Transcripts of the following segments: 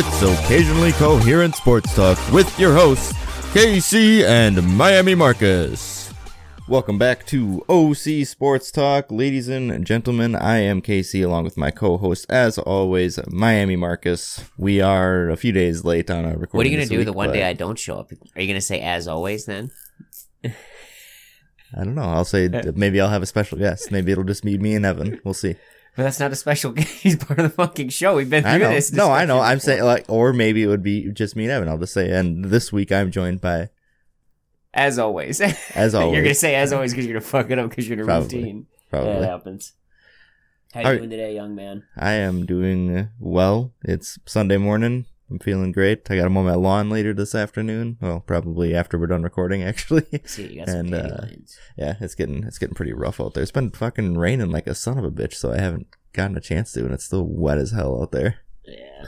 It's occasionally coherent sports talk with your hosts, KC and Miami Marcus. Welcome back to OC Sports Talk, ladies and gentlemen. I am KC along with my co-host, as always, Miami Marcus. We are a few days late on our recording. What are you gonna do week, the one but day I don't show up? Are you gonna say as always then? I don't know. I'll say maybe I'll have a special guest. Maybe it'll just be me and Evan. We'll see. But that's not a special. guest. He's part of the fucking show. We've been through this. No, I know. discussion I'm saying like, or maybe it would be just me and Evan. I'll just say, and this week I'm joined by, as always. as always, you're gonna say as always because you're gonna fuck it up because you're in a Probably. routine. probably. Yeah, it happens. How you Alright. doing today, young man? I am doing well. It's Sunday morning. I'm feeling great. I got to mow my lawn later this afternoon. Well, probably after we're done recording, actually. See, you got some And, uh, yeah, it's getting it's getting pretty rough out there. It's been fucking raining like a son of a bitch, so I haven't gotten a chance to, and it's still wet as hell out there. yeah,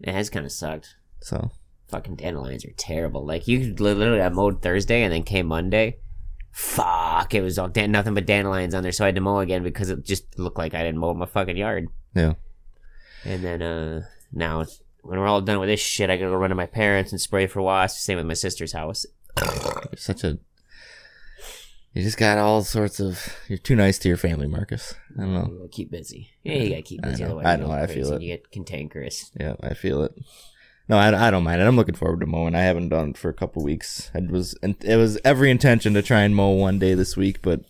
it has kind of sucked. So Fucking dandelions are terrible. Like you literally mowed Thursday and then came Monday. Fuck, it was all dan- nothing but dandelions on there, so I had to mow again because it just looked like I didn't mow my fucking yard. yeah, And then uh now it's- when we're all done with this shit, I gotta go run to my parents and spray for wasps. Same with my sister's house. you're such a. You just got all sorts of. You're too nice to your family, Marcus. I don't know. You keep busy. Yeah, you gotta keep I busy. know. Otherwise, I know, I feel it. You get cantankerous. Yeah, I feel it. No, I, I don't mind it. I'm looking forward to mowing. I haven't done it for a couple weeks. It was it was every intention to try and mow one day this week, but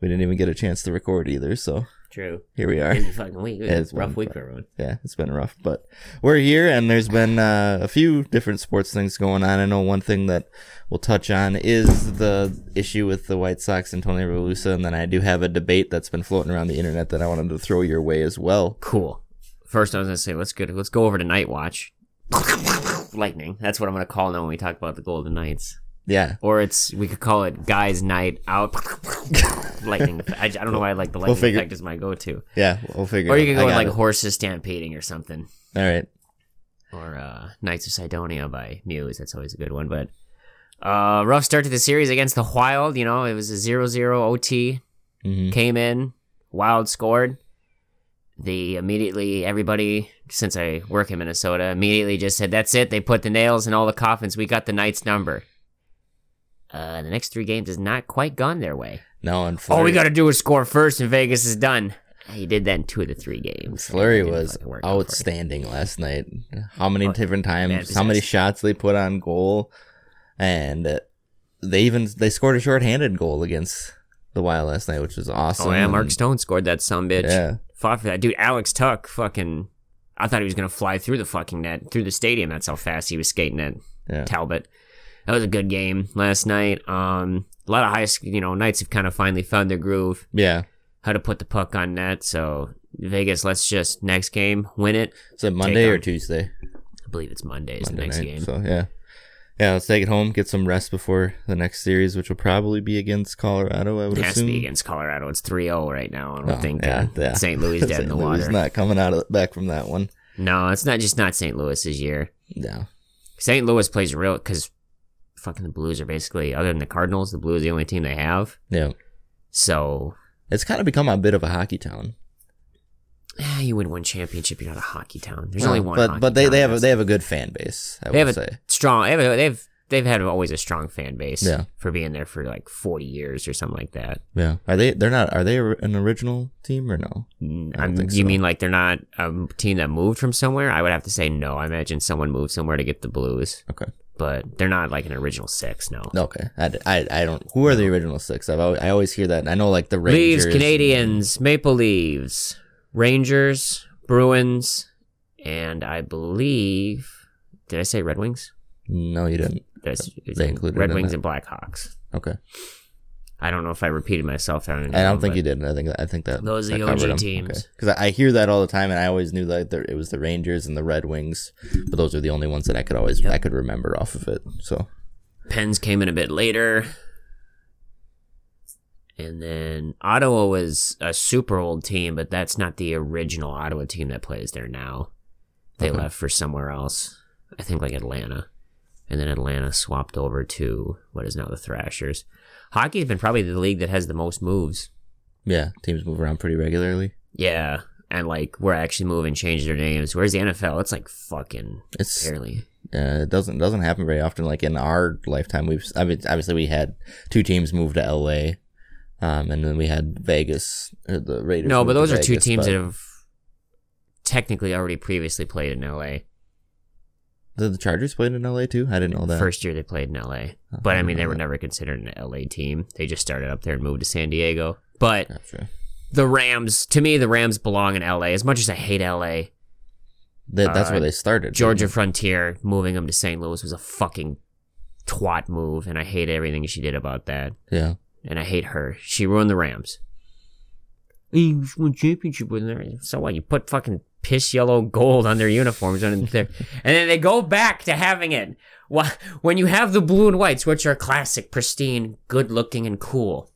we didn't even get a chance to record either. So True. here we are. Crazy fucking week. It was Yeah, a it's rough week for everyone. Yeah, it's been rough, but we're here, and there's been uh, a few different sports things going on. I know one thing that we'll touch on is the issue with the White Sox and Tony La Russa, and then I do have a debate that's been floating around the internet that I wanted to throw your way as well. Cool. First, I was gonna say let's go. Let's go over to Night Watch. Lightning. That's what I'm gonna call now when we talk about the Golden Knights. Yeah, Or it's we could call it Guys Night Out. lightning. I, I don't know why I like the lightning figure- effect is my go-to. yeah, we'll figure. Or you can go with like it. horses stampeding or something. All right. or uh, Knights of Cydonia by Muse. That's always a good one. But uh, rough start to the series against the Wild. You know, it was a 0-0 OT. hmm Came in, Wild scored. The immediately everybody since I work in Minnesota immediately just said that's it. They put the nails in all the coffins. We got the Knights number. Uh, the next three games has not quite gone their way. No, and All we got to do is score first, and Vegas is done. He did that in two of the three games. Fleury was fucking work out for him. outstanding last night. How many Oh, different times? How many shots they put on goal, and they even they scored a shorthanded goal against the Wild last night, which was awesome. Oh yeah, Mark Stone scored that some bitch. Yeah, Fought for that dude. Alex Tuch, fucking. I thought he was gonna fly through the fucking net, through the stadium. That's how fast he was skating at yeah. Talbot. That was a good game last night. Um, a lot of high, you know, Knights have kind of finally found their groove, Yeah. how to put the puck on net. So Vegas, let's just next game win it. Is it Monday or Tuesday? I believe it's Monday is Monday the next night. game. So yeah, yeah. Let's take it home, get some rest before the next series, which will probably be against Colorado. I would it has assume. to be against Colorado. It's 3-0 right now. and we're Oh, thinking yeah, yeah. St. Louis dead in the. Louis water. not coming out of, back from that one. no, it's not just not St. Louis's year. No. St. Louis plays real because fucking the Blues are basically other than the Cardinals, the Blues are the only team they have. Yeah. So It's kind of become a bit of a hockey town. eh, you wouldn't win championship. You're not a hockey town. There's No, only one. but hockey but they, they have a, they have a good fan base. I they would have a say. strong. They have, a, they've they've had always a strong fan base. Yeah. for being there for like 40 years or something like that. Yeah. Are they? They're not. Are they an original team or no? Mm, I don't I'm- you so. mean like they're not a team that moved from somewhere? I would have to say no. I imagine someone moved somewhere to get the Blues, Okay. But they're not like an original six. No. Okay. I, I, I don't. Who are the original six? I've always, I always hear that. I know like the Rangers. Leaves, Canadiens, Maple Leaves, Rangers, Bruins, and I believe did I say Red Wings? No, you didn't. They included Red in Wings that. and Blackhawks. Okay. I don't know if I repeated myself. I don't, I don't think you did. I think I think that Those are that the covered OG them. teams. Because I, I hear that all the time, and I always knew that there, it was the Rangers and the Red Wings, but those are the only ones that I could always I could remember off of it. So Pens came in a bit later. And then Ottawa was a super old team, but that's not the original Ottawa team that plays there now. They Okay. left for somewhere else. I think like Atlanta. And then Atlanta swapped over to what is now the Thrashers. Hockey's been probably the league that has the most moves. yeah, teams move around pretty regularly. Yeah. and like we're actually moving, changing their names. Where's the NFL, it's like fucking It's barely. uh, it doesn't doesn't happen very often. Like in our lifetime, we've I mean, obviously we had two teams move to L.A. Um, and then we had Vegas. uh, The Raiders. No, but those are two teams but- that have technically already previously played in LA. Did the Chargers played in L.A. too? I didn't know that. First year they played in LA, Oh, but I didn't mean they were that. never considered an LA team. They just started up there and moved to San Diego. But Gotcha. the Rams, to me, the Rams belong in LA. As much as I hate LA, That, that's Uh, where they started. Georgia Frontiere moving them to St. Louis was a fucking twat move, and I hate everything she did about that. Yeah. And I hate her. She ruined the Rams. You won championship with them. So what? You put fucking piss yellow gold on their uniforms there, and then they go back to having it. When you have the blue and whites, which are classic, pristine, good looking, and cool,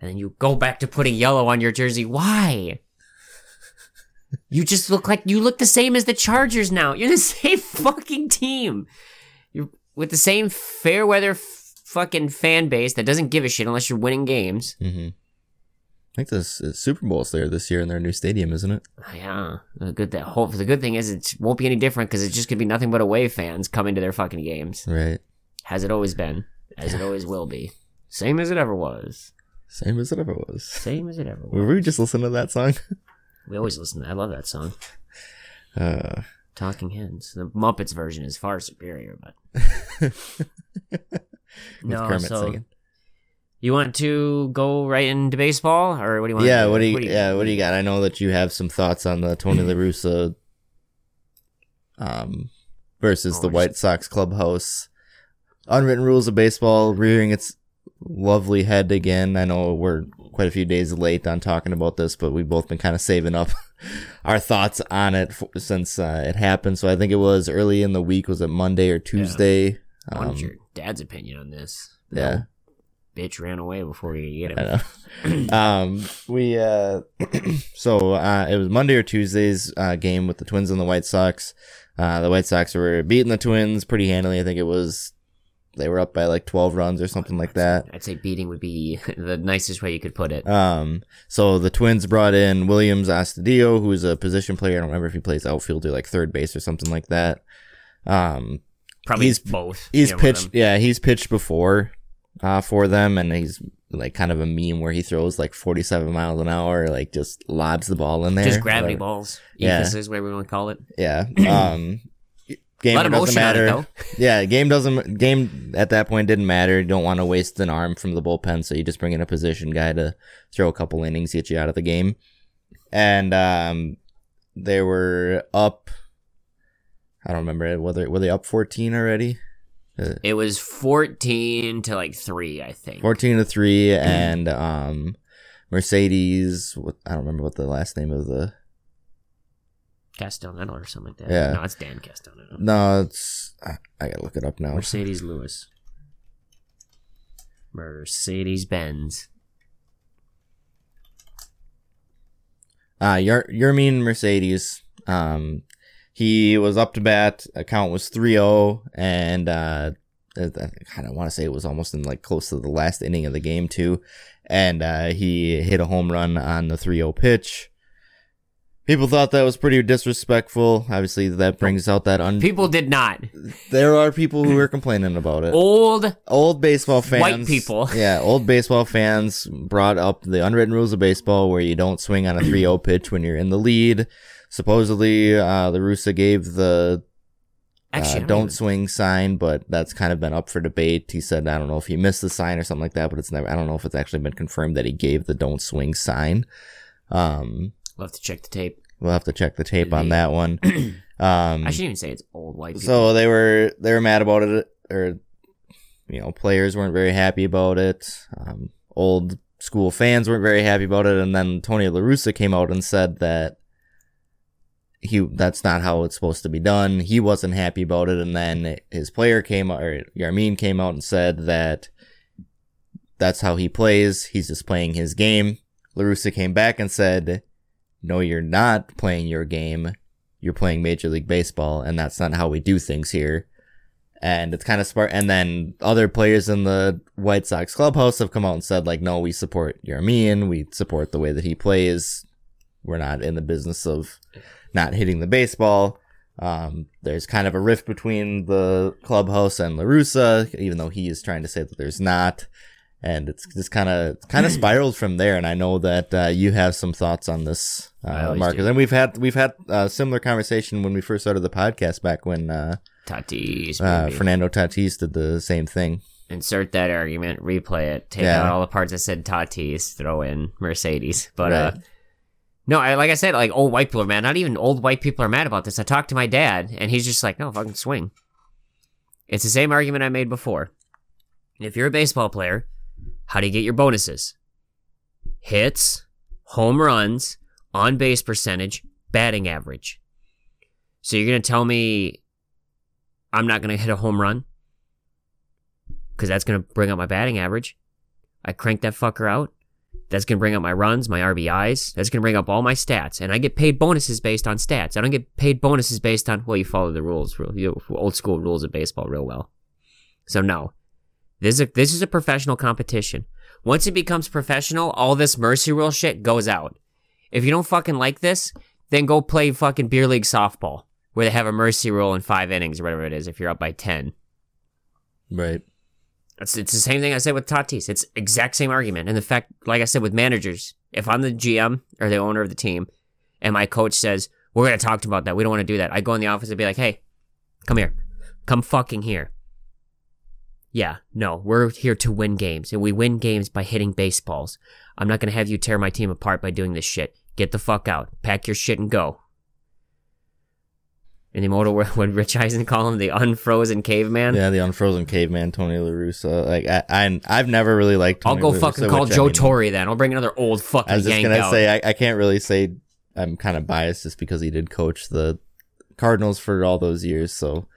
and then you go back to putting yellow on your jersey. Why? You just look like you look the same as the Chargers now. You're the same fucking team. You're with the same fair weather f- fucking fan base that doesn't give a shit unless you're winning games. Mm-hmm. I think this uh, Super Bowl's there this year in their new stadium, isn't it? Yeah, the good that hope the good thing is it won't be any different because it's just gonna be nothing but away fans coming to their fucking games. Right. Has it always been? As it always will be. Same as it ever was. Same as it ever was. Same as it ever was. Were we just listening to that song? We always listen. I love that song. Uh, Talking Heads. The Muppets version is far superior, but no. Kermit so singing. You want to go right into baseball, or what do you want? Yeah. to do? What do you? yeah. What do you got? I know that you have some thoughts on the Tony La Russa, um, versus the Oh, White Sox clubhouse. Unwritten rules of baseball rearing its lovely head again. I know we're quite a few days late on talking about this, but we've both been kind of saving up our thoughts on it f since uh, it happened. So I think it was early in the week. Was it Monday or Tuesday? I wanted Um, your dad's opinion on this. yeah. No bitch ran away before you get I him. know. um, we uh, so uh, it was Monday or Tuesday's uh, game with the Twins and the White Sox. Uh, the White Sox were beating the Twins pretty handily. I think it was they were up by like twelve runs or something like that. I'd say beating would be the nicest way you could put it. Um, so the Twins brought in Willians Astudillo, who's a position player. I don't remember if he plays outfield or like third base or something like that. Um, Probably he's- both. he's pitched yeah he's pitched before uh for them and he's like kind of a meme where he throws like 47 miles an hour like just lobs the ball in there Just gravity whatever. balls. Yeah. this is whatever we want to call it. yeah um game A lot of doesn't it, matter though. yeah game doesn't game at that point didn't matter you don't want to waste an arm from the bullpen so you just bring in a position guy to throw a couple innings get you out of the game and um they were up i don't remember whether were they up 14 already It was 14 to like 3, I think. 14 to 3 and um mercedes what, i don't remember what the last name of the Castellano or something like that. Yeah. No, it's Dan Castellano. no it's i, I gotta look it up now Mercedes Lewis. Mercedes Benz. uh Yer- yermin mercedes um he was up to bat account was 3-0 and uh i kind of want to say it was almost in like close to the last inning of the game too and uh he hit a home run on the 3-0 pitch People thought that was pretty disrespectful. Obviously, that brings out that un. People did not. there are people who are complaining about it. Old old baseball fans, White people. yeah, old baseball fans brought up the unwritten rules of baseball where you don't swing on a 3-0 pitch when you're in the lead. Supposedly, uh, the Russa gave the uh, Actually, I don't even- swing sign, but that's kind of been up for debate. He said, I don't know if he missed the sign or something like that, but it's never, I don't know if it's actually been confirmed that he gave the don't swing sign. Um, We'll have to check the tape. we'll have to check the tape on that one. Um, I shouldn't even say it's old white people. so they were they were mad about it, or you know, players weren't very happy about it. Um, old school fans weren't very happy about it, and then Tony La Russa came out and said that he that's not how it's supposed to be done. He wasn't happy about it, and then his player came or Yarmin came out and said that that's how he plays. He's just playing his game. La Russa came back and said, "No, you're not playing your game you're playing Major League Baseball, and that's not how we do things here. And it's kind of smart. And then other players in the White Sox clubhouse have come out and said, like, no, we support Yarmian. We support the way that he plays. we're not in the business of not hitting the baseball. Um, there's kind of a rift between the clubhouse and La Russa, even though he is trying to say that there's not. And it's just kind of kind of spiraled from there. And I know that uh, you have some thoughts on this, uh, Marcus. do. And we've had we've had a similar conversation when we first started the podcast back when uh, Tatis, uh. Fernando Tatis did the same thing. Insert that argument, replay it, take Yeah. out all the parts that said Tatis, throw in Mercedes. But uh, Right. No, I like I said, like old white people are mad. Not even old white people are mad about this. I talked to my dad, and he's just like, "No, fucking swing." It's the same argument I made before. If you're a baseball player, how do you get your bonuses? Hits, home runs, on base percentage, batting average. So you're gonna tell me I'm not gonna hit a home run because that's gonna bring up my batting average. I crank that fucker out. That's gonna bring up my runs, my RBIs. That's gonna bring up all my stats, and I get paid bonuses based on stats. I don't get paid bonuses based on well, you follow the rules, you old school rules of baseball real well. So no, this is a, this is a professional competition. Once it becomes professional, all this mercy rule shit goes out. If you don't fucking like this, then go play fucking beer league softball where they have a mercy rule in five innings or whatever it is. If you're up by ten, Right. It's, it's the same thing I said with Tatis. It's exact same argument. And the fact, like I said with managers, if I'm the GM or the owner of the team, and my coach says we're gonna talk about that, we don't want to do that. I go in the office and be like, hey, come here, come fucking here. Yeah, no, we're here to win games, and we win games by hitting baseballs. I'm not gonna have you tear my team apart by doing this shit. Get the fuck out, pack your shit and go. In the immortal world, when Rich Eisen call him the unfrozen caveman, Yeah, the unfrozen caveman, Tony La Russa. Like I, I I've never really liked. I'll go La Russa, fucking call which, I Joe mean, Torre then. I'll bring another old fucking I was just gonna out. say I, I can't really say I'm kind of biased just because he did coach the Cardinals for all those years. So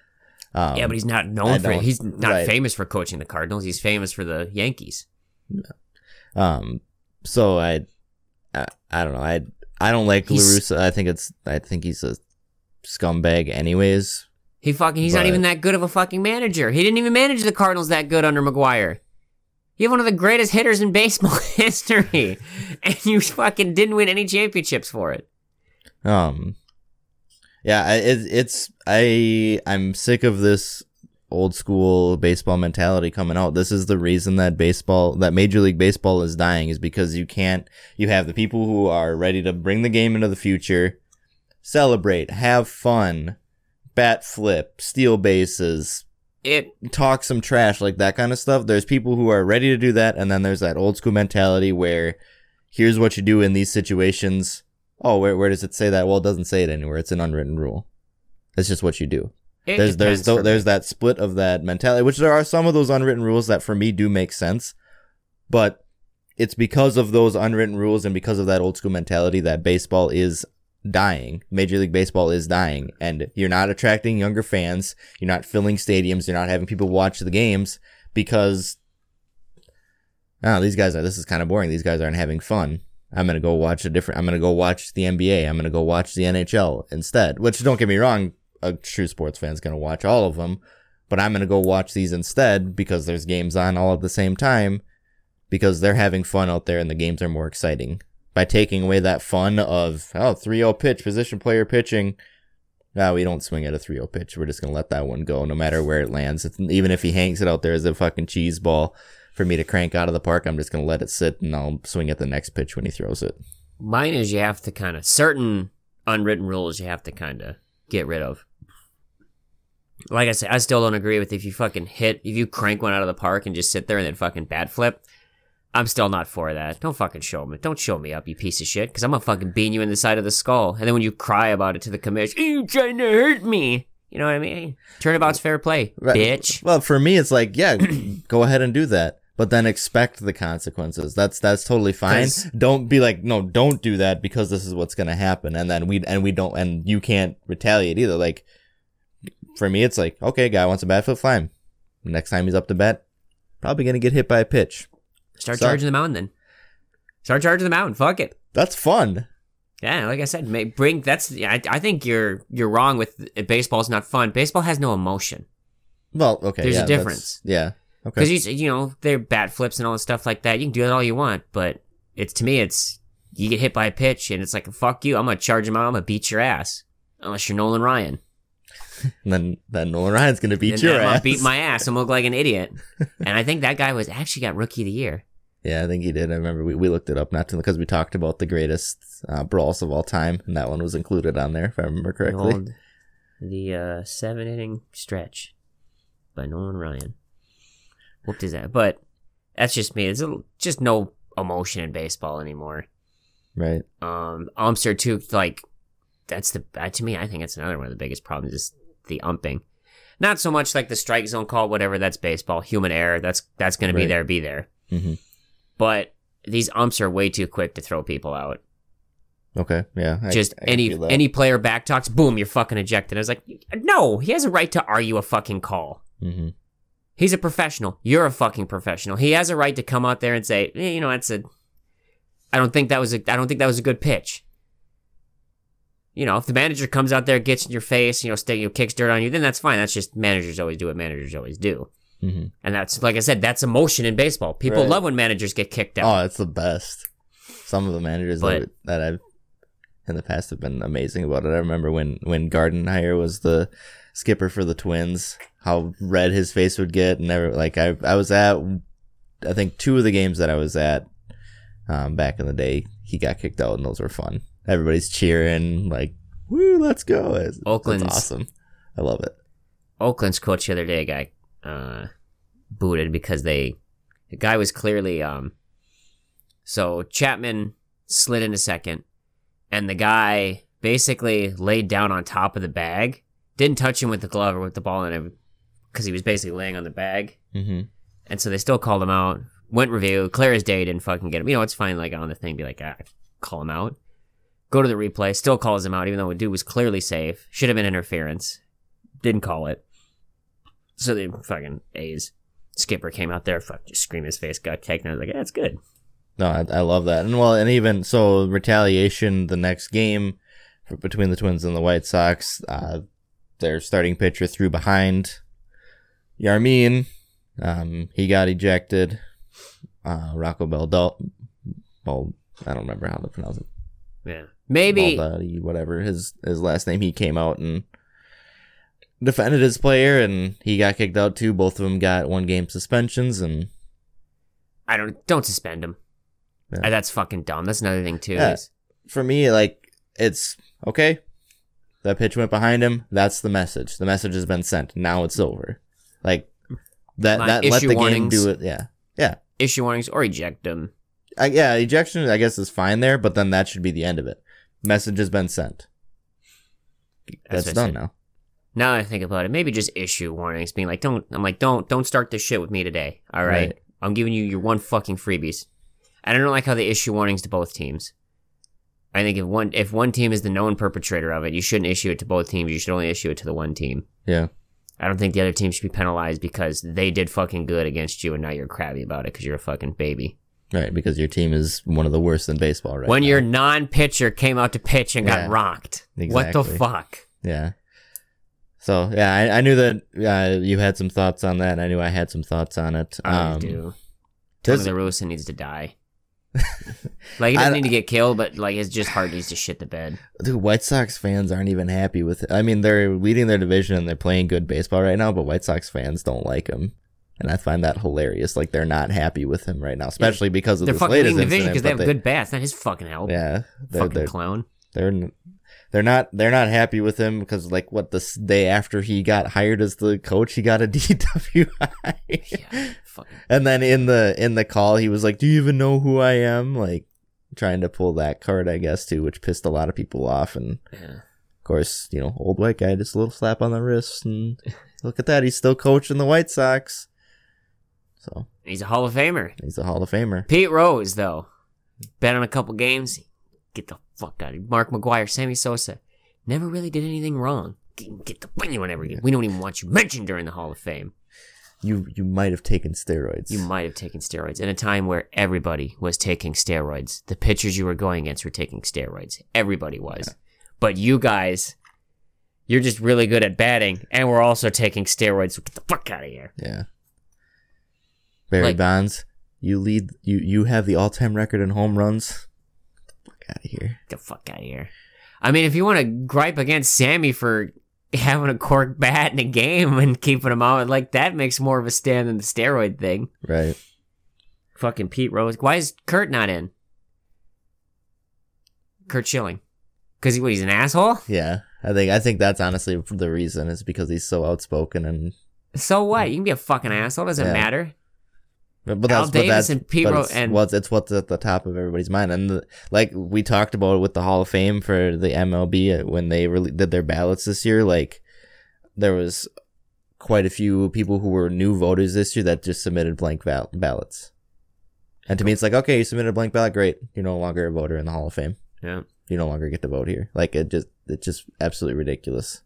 um, yeah, but he's not known for it. He's not right. famous for coaching the Cardinals. He's famous for the Yankees. um, so I, I, I don't know. I I don't like La He's- Russa. I think it's I think he's a scumbag, anyways. He fucking he's not even that good of a fucking manager. He didn't even manage the Cardinals that good under McGwire. You have one of the greatest hitters in baseball history, and you fucking didn't win any championships for it. Um, yeah, it, it's I I'm sick of this old school baseball mentality coming out. This is the reason that baseball, that Major League Baseball is dying, is because you can't. You have the people who are ready to bring the game into the future, celebrate, have fun, bat flip, steal bases, It talk some trash, like that kind of stuff. There's people who are ready to do that, and then there's that old school mentality where here's what you do in these situations. Oh, where where does it say that? Well, it doesn't say it anywhere. It's an unwritten rule. It's just what you do. it there's there's for there's that split of that mentality, which there are some of those unwritten rules that for me do make sense, but it's because of those unwritten rules and because of that old school mentality that baseball is dying. Major League Baseball is dying, and you're not attracting younger fans. You're not filling stadiums. You're not having people watch the games because oh, these guys are. This is kind of boring. These guys aren't having fun. I'm gonna go watch a different. I'm gonna go watch the NBA. I'm gonna go watch the NHL instead. Which don't get me wrong, a true sports fan's gonna watch all of them, but I'm gonna go watch these instead because there's games on all at the same time because they're having fun out there and the games are more exciting. By taking away that fun of oh 3-0 pitch, position player pitching. No, we don't swing at a 3-0 pitch. We're just gonna let that one go, no matter where it lands. Even if he hangs it out there as a fucking cheese ball for me to crank out of the park, I'm just gonna let it sit and I'll swing at the next pitch when he throws it. Mine is you have to kind of certain unwritten rules you have to kind of get rid of. Like I said, I still don't agree with if you fucking hit if you crank one out of the park and just sit there and then fucking bat flip. I'm still not for that. Don't fucking show me. Don't show me up, you piece of shit. Because I'm gonna fucking bean you in the side of the skull. And then when you cry about it to the commission, you trying to hurt me. You know what I mean? Turnabout's fair play, Right. bitch. Well, for me, it's like, yeah, go ahead and do that, but then expect the consequences. That's that's totally fine. Don't be like, no, don't do that because this is what's gonna happen, and then we and we don't, and you can't retaliate either. Like, for me, it's like, okay, guy wants a bad foot, fine. Next time he's up to bat, probably gonna get hit by a pitch. Start So- charging the mountain then. Start charging the mountain. Fuck it. That's fun. Yeah, like I said, may, bring that's. yeah, I, I think you're you're wrong with uh, baseball's not fun. Baseball has no emotion Well, okay, There's a yeah, that's- difference. Yeah, okay. because you you know they're bat flips and all the stuff like that. You can do that all you want, but it's to me it's you get hit by a pitch and it's like fuck you, I'm gonna charge him out, I'm gonna beat your ass. Unless you're Nolan Ryan. And then then Nolan Ryan's gonna beat Then your ass. beat my ass. I'm gonna look like an idiot. and I think that guy was actually got rookie of the year. Yeah, I think he did. I remember we, we looked it up not to because we talked about the greatest uh, brawls of all time, and that one was included on there if I remember The, correctly. old- the uh, seven inning stretch by Nolan Ryan. Whooped his ass. But that's just me. There's a, just no emotion in baseball anymore. Right. Um, umps are too like that's the uh, to me. I think that's another one of the biggest problems is the umping. Not so much like the strike zone call, whatever. That's baseball, human error. That's that's going to be there, be there. hmm But these umps are way too quick to throw people out. Okay. Yeah. I- Just I any any player back talks, boom, you're fucking ejected. I was like, no, he has a right to argue a fucking call. Mhm. He's a professional. You're a fucking professional. He has a right to come out there and say, eh, you know, that's a. I don't think that was a. I don't think that was a good pitch. You know, if the manager comes out there, gets in your face, you know, stay, you know, kicks dirt on you, then that's fine. That's just managers always do what managers always do, Mhm. and that's like I said, that's emotion in baseball. People Right. love when managers get kicked out. Oh, it's the best. Some of the managers But- that, that I've in the past have been amazing about it. I remember when when Gardenhire was the skipper for the Twins, how red his face would get, and never like I I was at I think two of the games that I was at um, back in the day, he got kicked out, and those were fun. Everybody's cheering like, "Woo, let's go!" It's, Oakland's- awesome. I love it. Oakland's coach the other day got uh, booted because they the guy was clearly um so Chapman slid into second and the guy basically laid down on top of the bag didn't touch him with the glove or with the ball in it because he was basically laying on the bag. Hmm and so they still called him out went review clear as day didn't fucking get him. You know it's fine like on the thing be like ah, call him out. Go to the replay still calls him out even though the dude was clearly safe should have been interference didn't call it so the fucking A's skipper came out there, fuck, just screamed his face, got taken. I was like, yeah, that's good. No, I, I love that, and well, and even so, retaliation. The next game for, between the Twins and the White Sox, uh, their starting pitcher threw behind Yarmin. Um, he got ejected. Uh, Rocco Baldal, Bal, I don't remember how to pronounce it. Yeah, maybe whatever his his last name. He came out and defended his player, and he got kicked out too. Both of them got one game suspensions, and I don't don't suspend him. Yeah. Uh, That's fucking dumb. That's another thing too. Yeah. is- for me, like it's okay. That pitch went behind him. That's the message. The message has been sent. Now it's over. Like that. My that let the game do it. Yeah, yeah, issue warnings or eject him. I, yeah. Ejection, I guess, is fine there, but then that should be the end of it. Message has been sent. That's, what I done now. Now that I think about it, maybe just issue warnings, being like, don't. I'm like, don't don't start this shit with me today. All right, Right. I'm giving you your one fucking freebies. And I don't like how they issue warnings to both teams. I think if one if one team is the known perpetrator of it, you shouldn't issue it to both teams. You should only issue it to the one team. Yeah, I don't think the other team should be penalized because they did fucking good against you, and now you're crabby about it because you're a fucking baby. right. Because your team is one of the worst in baseball right when now. your non-pitcher came out to pitch and Yeah, got rocked, what the fuck? Yeah. So yeah, I, I knew that uh, you had some thoughts on that. I knew I had some thoughts on it. I Um, do. does- Tony La Russa needs to die. like he doesn't need to get killed, but like his just heart needs to shit the bed. Dude, White Sox fans aren't even happy with it. I mean, they're leading their division and they're playing good baseball right now, but White Sox fans don't like him. And I find that hilarious. Like they're not happy with him right now, especially because of They're this fucking latest division because they have good bats. Not his fucking help. Yeah, they're, fucking they're, clown. They're they're not they're not happy with him because like what the day after he got hired as the coach, he got a DWI. Yeah, fucking. And then in the in the call, he was like, "Do you even know who I am?" Like trying to pull that card, I guess, too, which pissed a lot of people off. And Yeah. of course, you know, old white guy, just a little slap on the wrist, and look at that, he's still coaching the White Sox. So He's a Hall of Famer. he's a Hall of Famer. Pete Rose, though, bet on a couple games. Get the fuck out of here. Mark McGwire, Sammy Sosa, never really did anything wrong. Get, the whenever you. We don't even want you mentioned during the Hall of Fame. You you might have taken steroids. You might have taken steroids in a time where everybody was taking steroids. The pitchers you were going against were taking steroids. Everybody was. But you guys, you're just really good at batting, and we're also taking steroids. Get the fuck out of here. yeah. Barry Like- Bonds, you lead. You you have the all time record in home runs. Out of here. Get the fuck out of here. I mean, if you want to gripe against Sammy for having a cork bat in a game and keeping him out, like that makes more of a stand than the steroid thing. Right. Fucking Pete Rose. Why is Curt not in? Curt Schilling. Because he, what, he's an asshole? Yeah. I think I think that's honestly the reason is because he's so outspoken and So what? You can be a fucking asshole. Doesn't Yeah. matter. But but Al that's but Davis that's and Pete but Ro- it's, and- well, it's, what's at the top of everybody's mind and the, like we talked about it with the Hall of Fame for the MLB uh, when they really did their ballots this year like there was quite a few people who were new voters this year that just submitted blank val- ballots. And to me it's like okay, you submitted a blank ballot, great. You're no longer a voter in the Hall of Fame. Yeah. you no longer get to vote here. Like it just it's just absolutely ridiculous.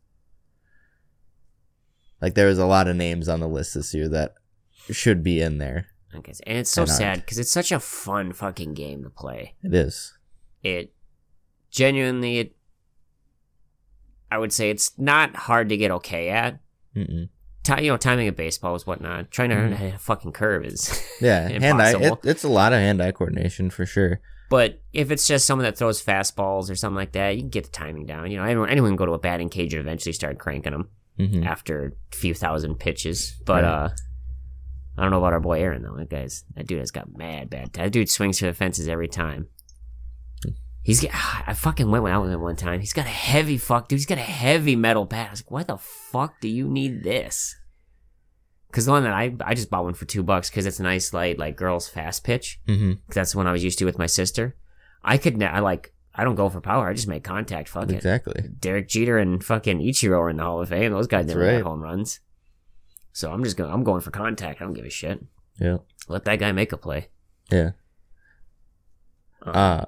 Like there was a lot of names on the list this year that should be in there. I guess. And it's so And sad because it's such a fun fucking game to play. It is. It genuinely, it, I would say it's not hard to get okay at. Mm-mm. You know, timing of baseballs, whatnot. Trying to Mhm. earn a fucking curve is. Yeah, hand eye. It, it's a lot of hand eye coordination for sure. but if it's just someone that throws fastballs or something like that, you can get the timing down. You know, anyone, anyone can go to a batting cage and eventually start cranking them hmm after a few thousand pitches. But Right. uh, I don't know about our boy Aaron though. That guy's that dude has got mad bad. That dude swings for the fences every time. He's get, I fucking went out with him one time. He's got a heavy fuck, dude. He's got a heavy metal bat. I was like, why the fuck do you need this? Because the one that I I just bought one for two bucks because it's a nice light like girls fast pitch. hmm 'Cause that's the one I was used to with my sister. I could I like I don't go for power. I just make contact. Fuck it. Exactly. Derek Jeter and fucking Ichiro are in the Hall of Fame. Those guys That's never right. home runs. So I'm just going. I'm going for contact. I don't give a shit. Yeah. Let that guy make a play. Yeah. Uh, Uh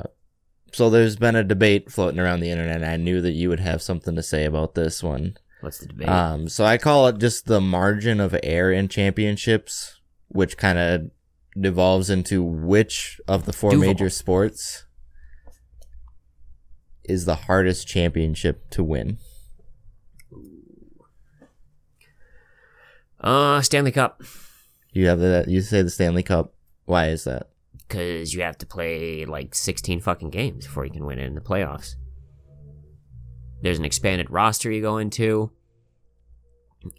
so there's been a debate floating around the internet. And I knew that you would have something to say about this one. what's the debate? Um, so I call it just the margin of error in championships, which kind of devolves into which of the four Duval. major sports is the hardest championship to win. Uh, Stanley Cup You have that. You say the Stanley Cup. Why is that? because you have to play like 16 fucking games before you can win it in the playoffs. There's an expanded roster you go into,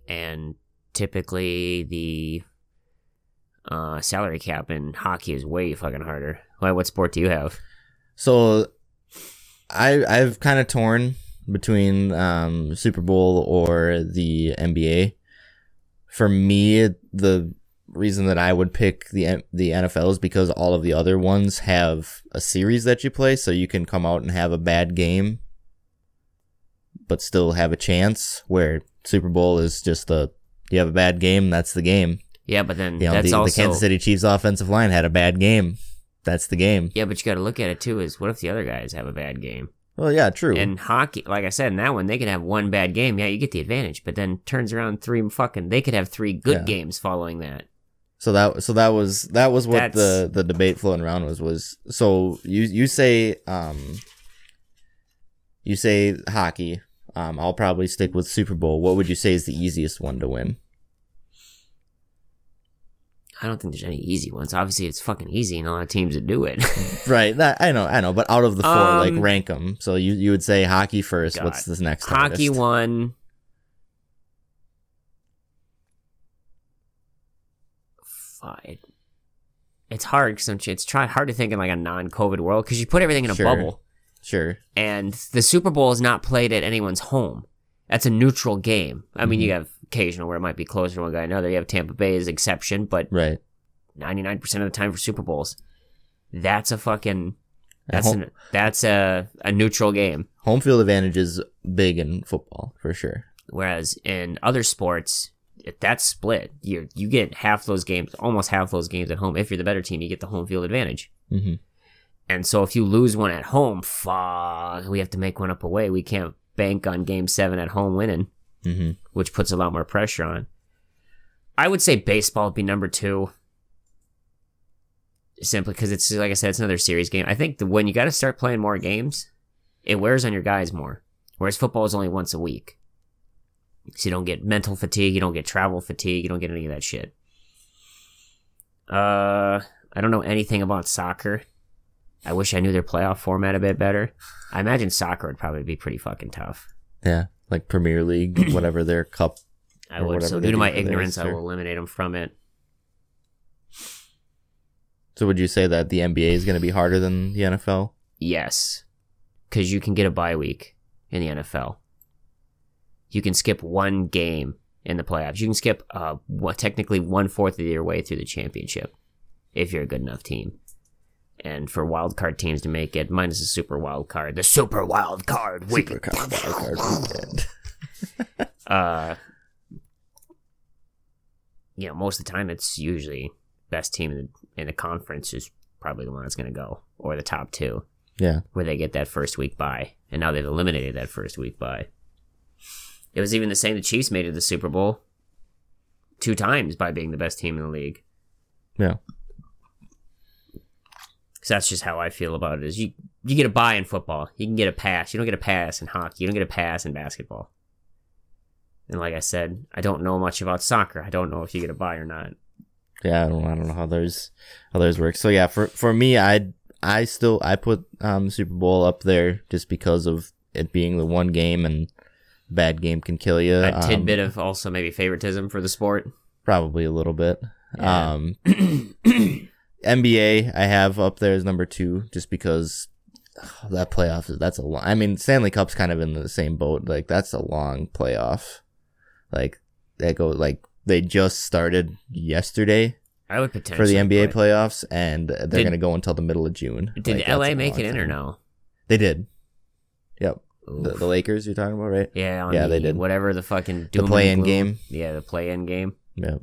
and typically the uh, salary cap in hockey is way fucking harder. Why? What sport do you have? So, I I've kind of torn between um, Super Bowl or the NBA. For me, the reason that I would pick the the NFL is because all of the other ones have a series that you play, so you can come out and have a bad game, but still have a chance. Where Super Bowl is just the you have a bad game, that's the game. Yeah, but then You know, that's the, also the Kansas City Chiefs offensive line had a bad game. That's the game. yeah, but you got to look at it too. Is what if the other guys have a bad game? Well, yeah, true. And hockey, like I said, in that one they could have one bad game. Yeah, you get the advantage, but then turns around three fucking. They could have three good Yeah. games following that. So that so that was that was what That's- the the debate floating around was was so you you say um you say hockey um I'll probably stick with Super Bowl. What would you say is the easiest one to win? I don't think there's any easy ones. Obviously, it's fucking easy, and a lot of teams that do it. Right, that I know, I know, but out of the four, like Um, rank them. So you you would say hockey first. God. What's this next? One? Hockey hardest? one. Fine. It's hard because it's try hard to think in like a non-COVID world because you put everything in a Sure. bubble, Sure. and the Super Bowl is not played at anyone's home. That's a neutral game. I mean, Mm-hmm. you have occasional where it might be closer to one guy another. You have Tampa Bay as exception, but Right. ninety-nine percent of the time for Super Bowls, that's a fucking that's home, an, that's a a neutral game. home field advantage is big in football for sure. Whereas in other sports, if that's split. You you get half those games, almost half those games at home. If you're the better team, you get the home field advantage. hmm And so if you lose one at home, fuck, we have to make one up away. We can't bank on game seven at home winning, hmm which puts a lot more pressure on. I would say baseball would be number two. Simply because it's like I said, it's another series game. I think the, when you got to start playing more games, it wears on your guys more. Whereas football is only once a week, so you don't get mental fatigue, you don't get travel fatigue, you don't get any of that shit. Uh, I don't know anything about soccer. I wish I knew their playoff format a bit better. I imagine soccer would probably be pretty fucking tough. Yeah, like Premier League, whatever their cup. I would. So due to my ignorance, I will eliminate them from it. So would you say that the NBA is going to be harder than the NFL? Yes, because you can get a bye week in the NFL. You can skip one game in the playoffs. You can skip uh, what, technically one fourth of your way through the championship if you're a good enough team. And for wild card teams to make it, minus a super wild card, the super wild card week. Super wild card weekend. uh, you know, most of the time it's usually best team in the, in the conference is probably the one that's going to go, or the top two, Yeah, where they get that first week bye. And now they've eliminated that first week bye. It was even the same. The Chiefs made it to the Super Bowl two times by being the best team in the league. yeah, So that's just how I feel about it. Is you you get a buy in football, you can get a pass. You don't get a pass in hockey. You don't get a pass in basketball. And like I said, I don't know much about soccer. I don't know if you get a buy or not. yeah. I don't, I don't know how those how theirs work. So yeah, for for me, I I still I put um Super Bowl up there just because of it being the one game and bad game can kill you. A tidbit of also maybe favoritism for the sport. probably a little bit. Yeah. Um, NBA I have up there as number two just because ugh, that playoff is that's a long. I mean Stanley Cup's kind of in the same boat. Like that's a long playoff. Like they go like they just started yesterday I would for the NBA put- playoffs, and they're Did- to go until the middle of June. Did Like, LA make it in or no? They did. Yep. The, the Lakers you're talking about, right? yeah, on yeah, the, they did. Whatever the fucking The play-in game. Yeah, the play-in game. Yep. You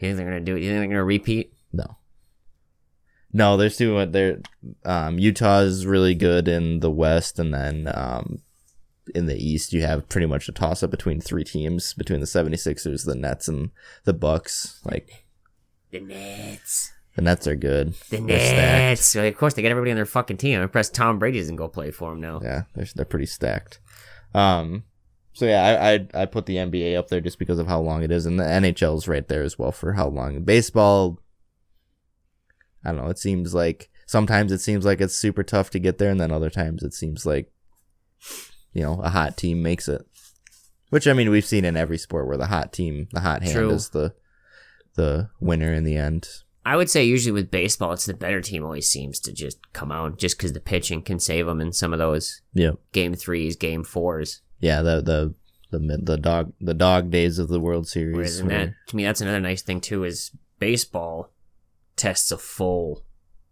think they're gonna do it? You think they're gonna repeat? No. There's two. They're um, Utah's really good in the West, and then um, in the East, you have pretty much a toss up between three teams between the 76ers, the Nets, and the Bucks. Like The Nets. the Nets are good. The They're. Nets. So, of course, they get everybody on their fucking team. I'm impressed Tom Brady doesn't go play for them now. Yeah, they're they're pretty stacked. Um, so yeah, I, I I put the NBA up there just because of how long it is, and the NHL's right there as well for how long. Baseball, I don't know. It seems like sometimes it seems like it's super tough to get there, and then other times it seems like you know a hot team makes it. Which I mean, we've seen in every sport where the hot team, the hot hand, True. is the the winner in the end. I would say usually with baseball, it's the better team always seems to just come out just because the pitching can save them in some of those game threes, game fours. Yeah. The the the the dog the dog days of the World Series. Where- that, to me, that's another nice thing too is baseball tests a full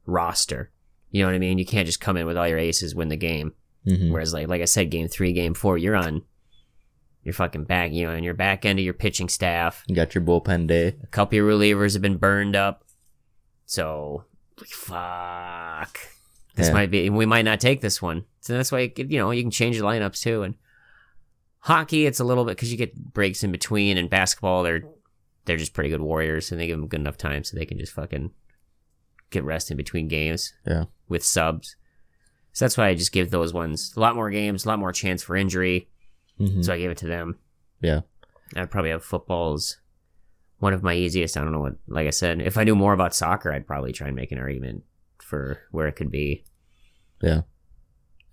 roster. You know what I mean? You can't just come in with all your aces, win the game. Mhm. Whereas, like like I said, game three, game four, you're on your fucking back, you know, and your back end of your pitching staff. You got your bullpen day. A couple of your relievers have been burned up. So, fuck. This Yeah. might be, we might not take this one. So that's why, you know, you can change the lineups too. And hockey, it's a little bit, because you get breaks in between. And basketball, they're, they're just pretty good warriors. And they give them good enough time so they can just fucking get rest in between games Yeah. with subs. So that's why I just give those ones a lot more games, a lot more chance for injury. Mhm. So I gave it to them. Yeah. I'd probably have footballs one of my easiest. I don't know what, like I said, if I knew more about soccer, I'd probably try and make an argument for where it could be. Yeah.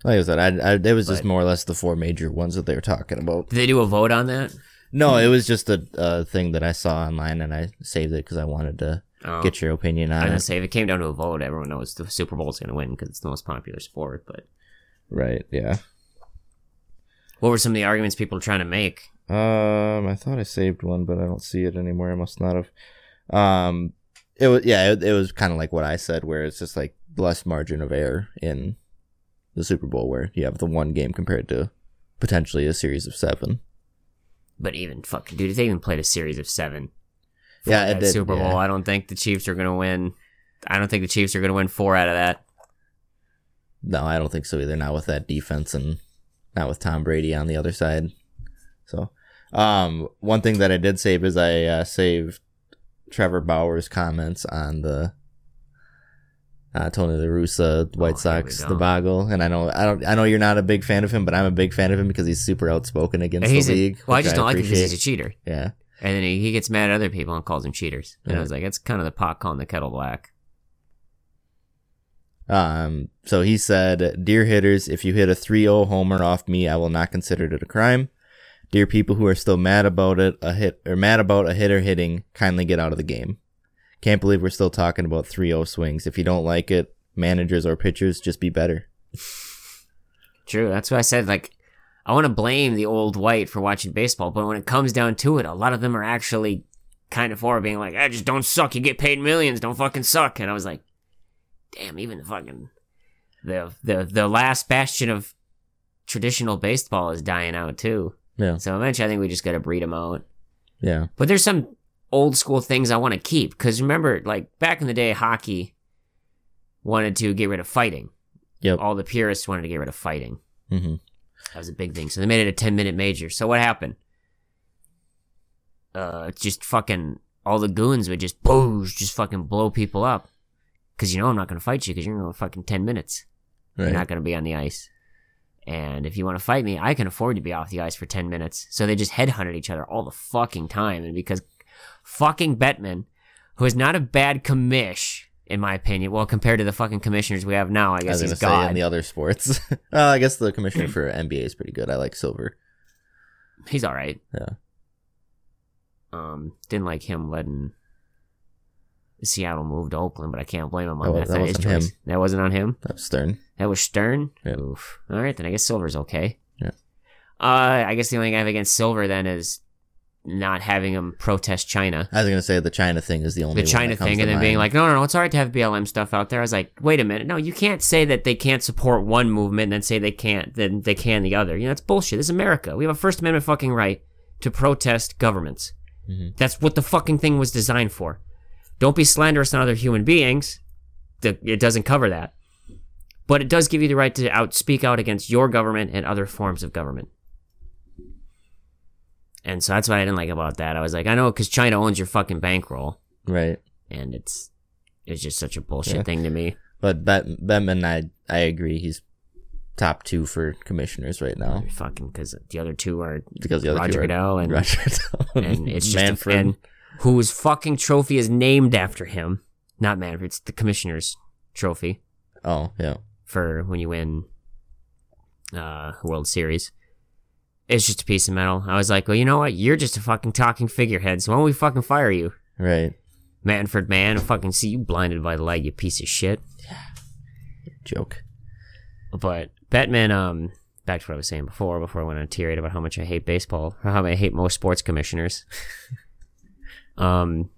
Like I said, I, I it was just more or less the four major ones that they were talking about. Did they do a vote on that? No, it was just a, a thing that I saw online and I saved it because I wanted to Oh, get your opinion I on gonna it. say if it came down to a vote, everyone knows the Super Bowl is gonna win because it's the most popular sport. But Right. Yeah. what were some of the arguments people were trying to make? Um, I thought I saved one, but I don't see it anymore. I must not have. Um, it was yeah, it, it was kind of like what I said, where it's just like less margin of error in the Super Bowl, where you have the one game compared to potentially a series of seven. But even fucking dude, if they even played a series of seven, Yeah, that did, Super Bowl. yeah. I don't think the Chiefs are gonna win. I don't think the Chiefs are gonna win four out of that. No, I don't think so either. Not with that defense and not with Tom Brady on the other side. So, um, one thing that I did save is I uh, saved Trevor Bauer's comments on the uh, Tony La Russa White Oh, Sox go. debacle, and I know I don't I know you're not a big fan of him, but I'm a big fan of him because he's super outspoken against the a- league. well, I just don't like him because he's a cheater. yeah. And then he, he gets mad at other people and calls them cheaters. And Yeah. I was like, it's kind of the pot calling the kettle black. Um, so he said, Dear hitters, if you hit a 3 0 homer off me, I will not consider it a crime. Dear people who are still mad about it, a hit or mad about a hitter hitting, kindly get out of the game. Can't believe we're still talking about 3 0 swings. If you don't like it, managers or pitchers, just be better. True. That's what I said. Like, I want to blame the old white for watching baseball, but when it comes down to it, a lot of them are actually kind of for being like, I just don't suck. You get paid millions. Don't fucking suck. And I was like, damn, even the fucking the the the last bastion of traditional baseball is dying out too. Yeah. So eventually, I think we just got to breed them out. Yeah. But there's some old school things I want to keep because remember, like back in the day, hockey wanted to get rid of fighting. Yep. All the purists wanted to get rid of fighting. hmm That was a big thing. So they made it a 10 minute major. So what happened? Uh, just fucking all the goons would just boosh, just fucking blow people up. Cause you know I'm not gonna fight you because you're gonna go fucking 10 minutes. Right. You're not gonna be on the ice. And if you want to fight me, I can afford to be off the ice for 10 minutes. So they just headhunted each other all the fucking time. And because fucking Bettman, who is not a bad commish, in my opinion, well, compared to the fucking commissioners we have now, I guess he's gonna in the other sports. uh, I guess the commissioner for NBA is pretty good. I like Silver. He's all right. Yeah. Um, didn't like him letting Seattle move to Oakland, but I can't blame him on That that. that wasn't him. That wasn't on him. That was Stern. That was Stern. Yeah. Oof. All right, then I guess Silver's okay. Yeah. Uh, I guess the only thing I have against Silver then is not having them protest China. I was gonna say the China thing is the only thing. The China thing, and then being like, no, no, no, it's all right to have BLM stuff out there. I was like, wait a minute, no, you can't say that they can't support one movement and then say they can't, then they can the other. You know, that's bullshit. This is America. We have a First Amendment fucking right to protest governments. Mhm. That's what the fucking thing was designed for. Don't be slanderous on other human beings. The- It doesn't cover that. But it does give you the right to out speak out against your government and other forms of government. And so that's what I didn't like about that. I was like, I know because China owns your fucking bankroll right. and it's it's just such a bullshit Yeah. thing to me. But Bet- Bettman, I I agree. He's top two for commissioners right now Fucking because the other two are because the other Roger two are Goodell and Roger Goodell and it's just a, Manfred. and whose fucking trophy is named after him. Not Manfred, it's the commissioner's trophy oh yeah, for when you win uh World Series. It's just a piece of metal. I was like, well, you know what? You're just a fucking talking figurehead. So why don't we fucking fire you, right. Manfred man? and fucking see you blinded by the light, you piece of shit. Yeah. Joke. But Batman, um, back to what I was saying before, before I went on a tirade about how much I hate baseball, or how I hate most sports commissioners. um,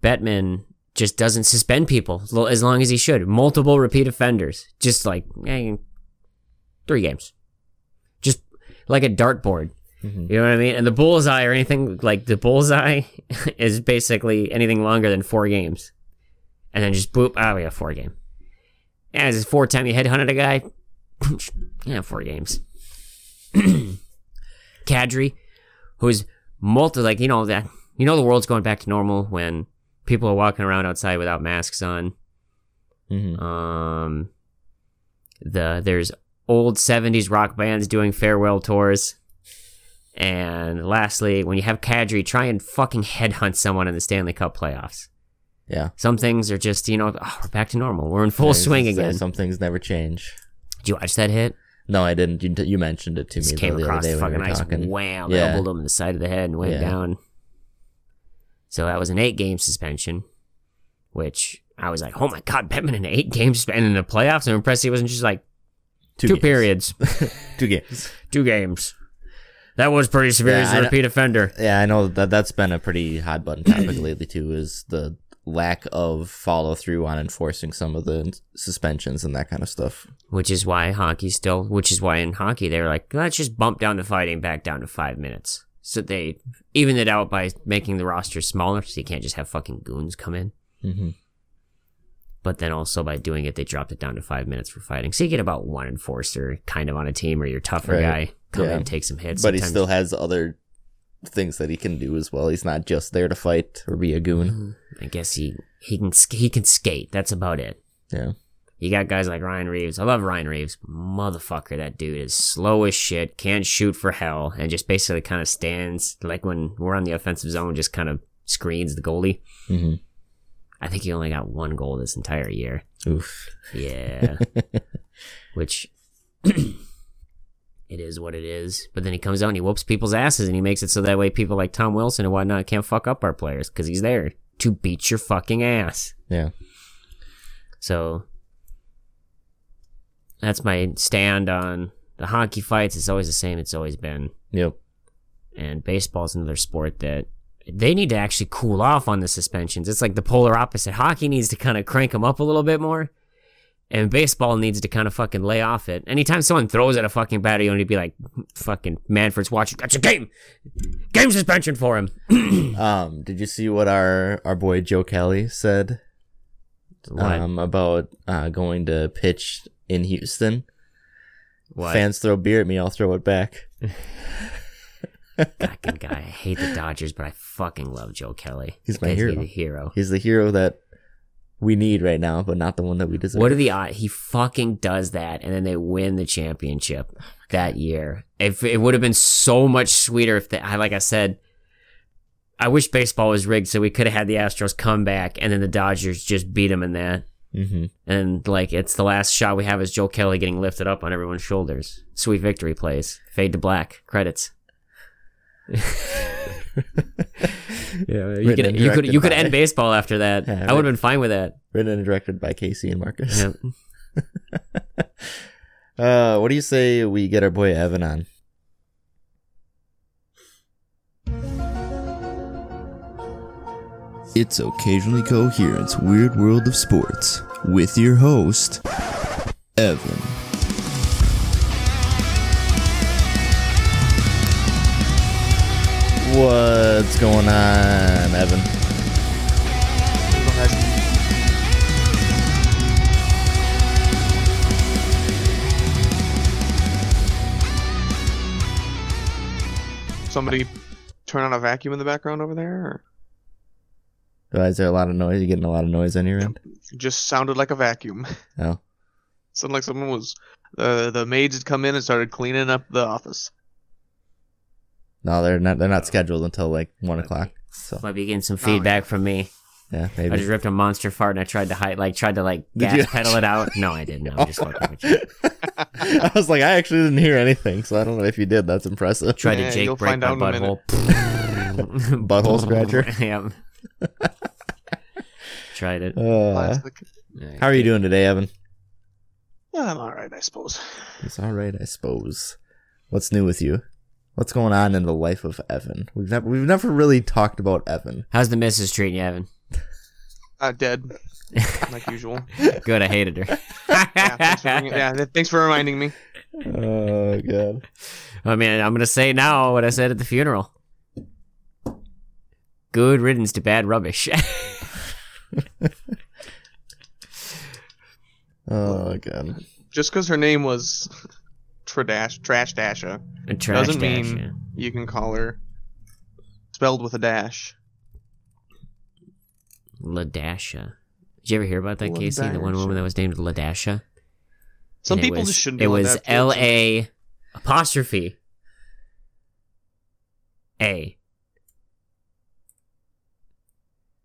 Batman just doesn't suspend people as long as he should. Multiple repeat offenders, just like eh, three games, like a dartboard. Mhm. You know what I mean? And the bullseye or anything like the bullseye is basically anything longer than four games, and then just boop. Oh, we have four game. Yeah, is it four time you headhunted a guy? yeah, four games. Kadri, who's multi like you know that you know the world's going back to normal when people are walking around outside without masks on. Mhm. Um, the there's old '70s rock bands doing farewell tours, and lastly, when you have Kadri, try and fucking headhunt someone in the Stanley Cup playoffs. Yeah. Some things are just you know oh, we're back to normal. We're in full Yeah, swing again. Some things never change. Did you watch that hit? No, I didn't. You, you mentioned it to me Just the came other across the fucking ice, talking. wham, Yeah. elbowed him in the side of the head and went Yeah. down. So that was an eight game suspension, which I was like, oh my god, Bettman in eight games and in the playoffs. I'm impressed he wasn't just like two, games. periods, Two games. two games. That was pretty severe Yeah, as a know- repeat offender. Yeah, I know that that's been a pretty hot button topic lately too. Is the lack of follow through on enforcing some of the suspensions and that kind of stuff. Which is why hockey still, which is why in hockey they're like, let's just bump down the fighting back down to five minutes. So they evened it out by making the roster smaller, so you can't just have fucking goons come in. Mm-hmm. But then also by doing it, they dropped it down to five minutes for fighting. So you get about one enforcer kind of on a team, or your tougher Right. guy come Yeah. in, take some hits. But he still has other things that he can do as well. He's not just there to fight or be a goon. I guess he he can he can skate. That's about it. Yeah. You got guys like Ryan Reaves. I love Ryan Reaves. Motherfucker, that dude is slow as shit, can't shoot for hell, and just basically kind of stands like when we're on the offensive zone, just kind of screens the goalie. Mm-hmm. I think he only got one goal this entire year. Oof. Yeah. Which it is what it is. But then he comes out and he whoops people's asses and he makes it so that way people like Tom Wilson and whatnot can't fuck up our players because he's there to beat your fucking ass. Yeah. So that's my stand on the hockey fights. It's always the same. It's always been. Yep. And baseball's another sport that they need to actually cool off on the suspensions. It's like the polar opposite. Hockey needs to kind of crank them up a little bit more. And baseball needs to kind of fucking lay off it. Anytime someone throws at a fucking batter, you need to be like, fucking Manfred's watching. That's a game. Game suspension for him. Um, did you see what our our boy Joe Kelly said What? um about uh going to pitch in Houston? what? Fans throw beer at me, I'll throw it back. Fucking guy. I hate the Dodgers, but I fucking love Joe Kelly. He's my That hero. The hero. He's the hero that we need right now, but not the one that we deserve. What are the odds? He fucking does that, and then they win the championship that year. If it would have been so much sweeter if they, I like I said, I wish baseball was rigged so we could have had the Astros come back, and then the Dodgers just beat them in that. hmm And like it's the last shot we have is Joe Kelly getting lifted up on everyone's shoulders. Sweet victory plays. Fade to black. Credits. Yeah, you could you could you could end baseball after that. Yeah, I would have been fine with that. Written and directed by Casey and Marcus. Yeah. Uh, what do you say we get our boy Evan on? It's occasionally coherent's weird world of sports with your host, Evan. What's going on, Evan? Somebody turn on a vacuum in the background over there? Or Uh, Is there a lot of noise? You getting a lot of noise on your end? it just sounded like a vacuum. Oh, sounded like someone was. Uh, the maids had come in and started cleaning up the office. No, they're not. They're not scheduled until like one o'clock. So Might be getting some Oh, feedback from me. yeah, maybe. I just ripped a monster fart and I tried to hide, like, tried to like Did gas you? pedal it out. No, I didn't. I'm just fucking with you. I was like, I actually didn't hear anything, so I don't know if you did. That's impressive. Tried Yeah, to Jake you'll break find my out in a butthole. Butthole scratcher? yep. Tried it. Uh, Plastic. how are you doing today, Evan? Yeah, I'm alright, I suppose. It's all right, I suppose. What's new with you? What's going on in the life of Evan? We've never we've never really talked about Evan. How's the missus treating you, Evan? Uh, dead, like usual. Good. I hated her. Yeah, thanks for, bringing- yeah, thanks for reminding me. Oh god. I mean, I'm gonna say now what I said at the funeral. Good riddance to bad rubbish. Oh god. Just because her name was Tradash, Trash Dasha, And trash doesn't dash, mean yeah. you can call her spelled with a dash. Ladasha. Did you ever hear about that, Casey? The one woman that was named Ladasha. Some And people was- just shouldn't It was that, L folks. A apostrophe A.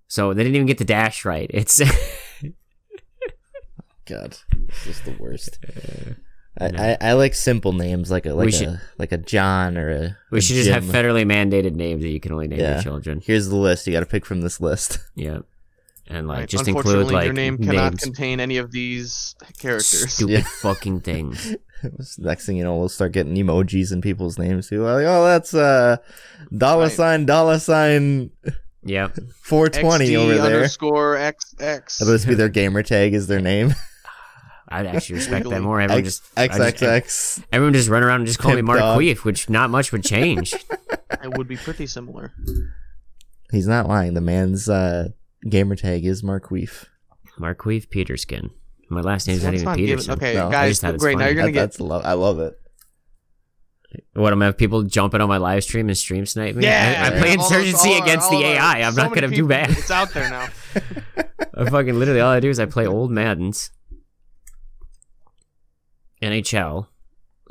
So they didn't even get the dash right. It's God. This is the worst. I, no. I, I like simple names like a like We a like a John or a we a should just have federally mandated names that you can only name Yeah. your children. Here's the list. You got to pick from this list. Yeah, and like Right, just include like your name cannot names, contain any of these characters. stupid Yeah. fucking things. Next thing you know, we'll start getting emojis in people's names too. Like, oh, that's uh, dollar Right. sign, dollar sign, Yep. 420 XD over there. underscore XX. That'll just be their gamer tag is their name. I'd actually respect that more. Everyone X, just I just- XXX. everyone just run around and just call me Pimp Mark dog. Queef, which not much would change. It would be pretty similar. He's not lying. The man's uh, gamer tag is Marqueef. Mark Queef Peterskin. My last name's not Let's even not give it- Okay, No, guys, just thought great. Now you're gonna That- get that's lo- I love it. What I'm gonna have people jumping on my live stream and stream snipe me? yeah. I, I play all those- insurgency against all the AI. I'm so not gonna do bad. It's out there now. I fucking literally all I do is I play old Madden's, NHL,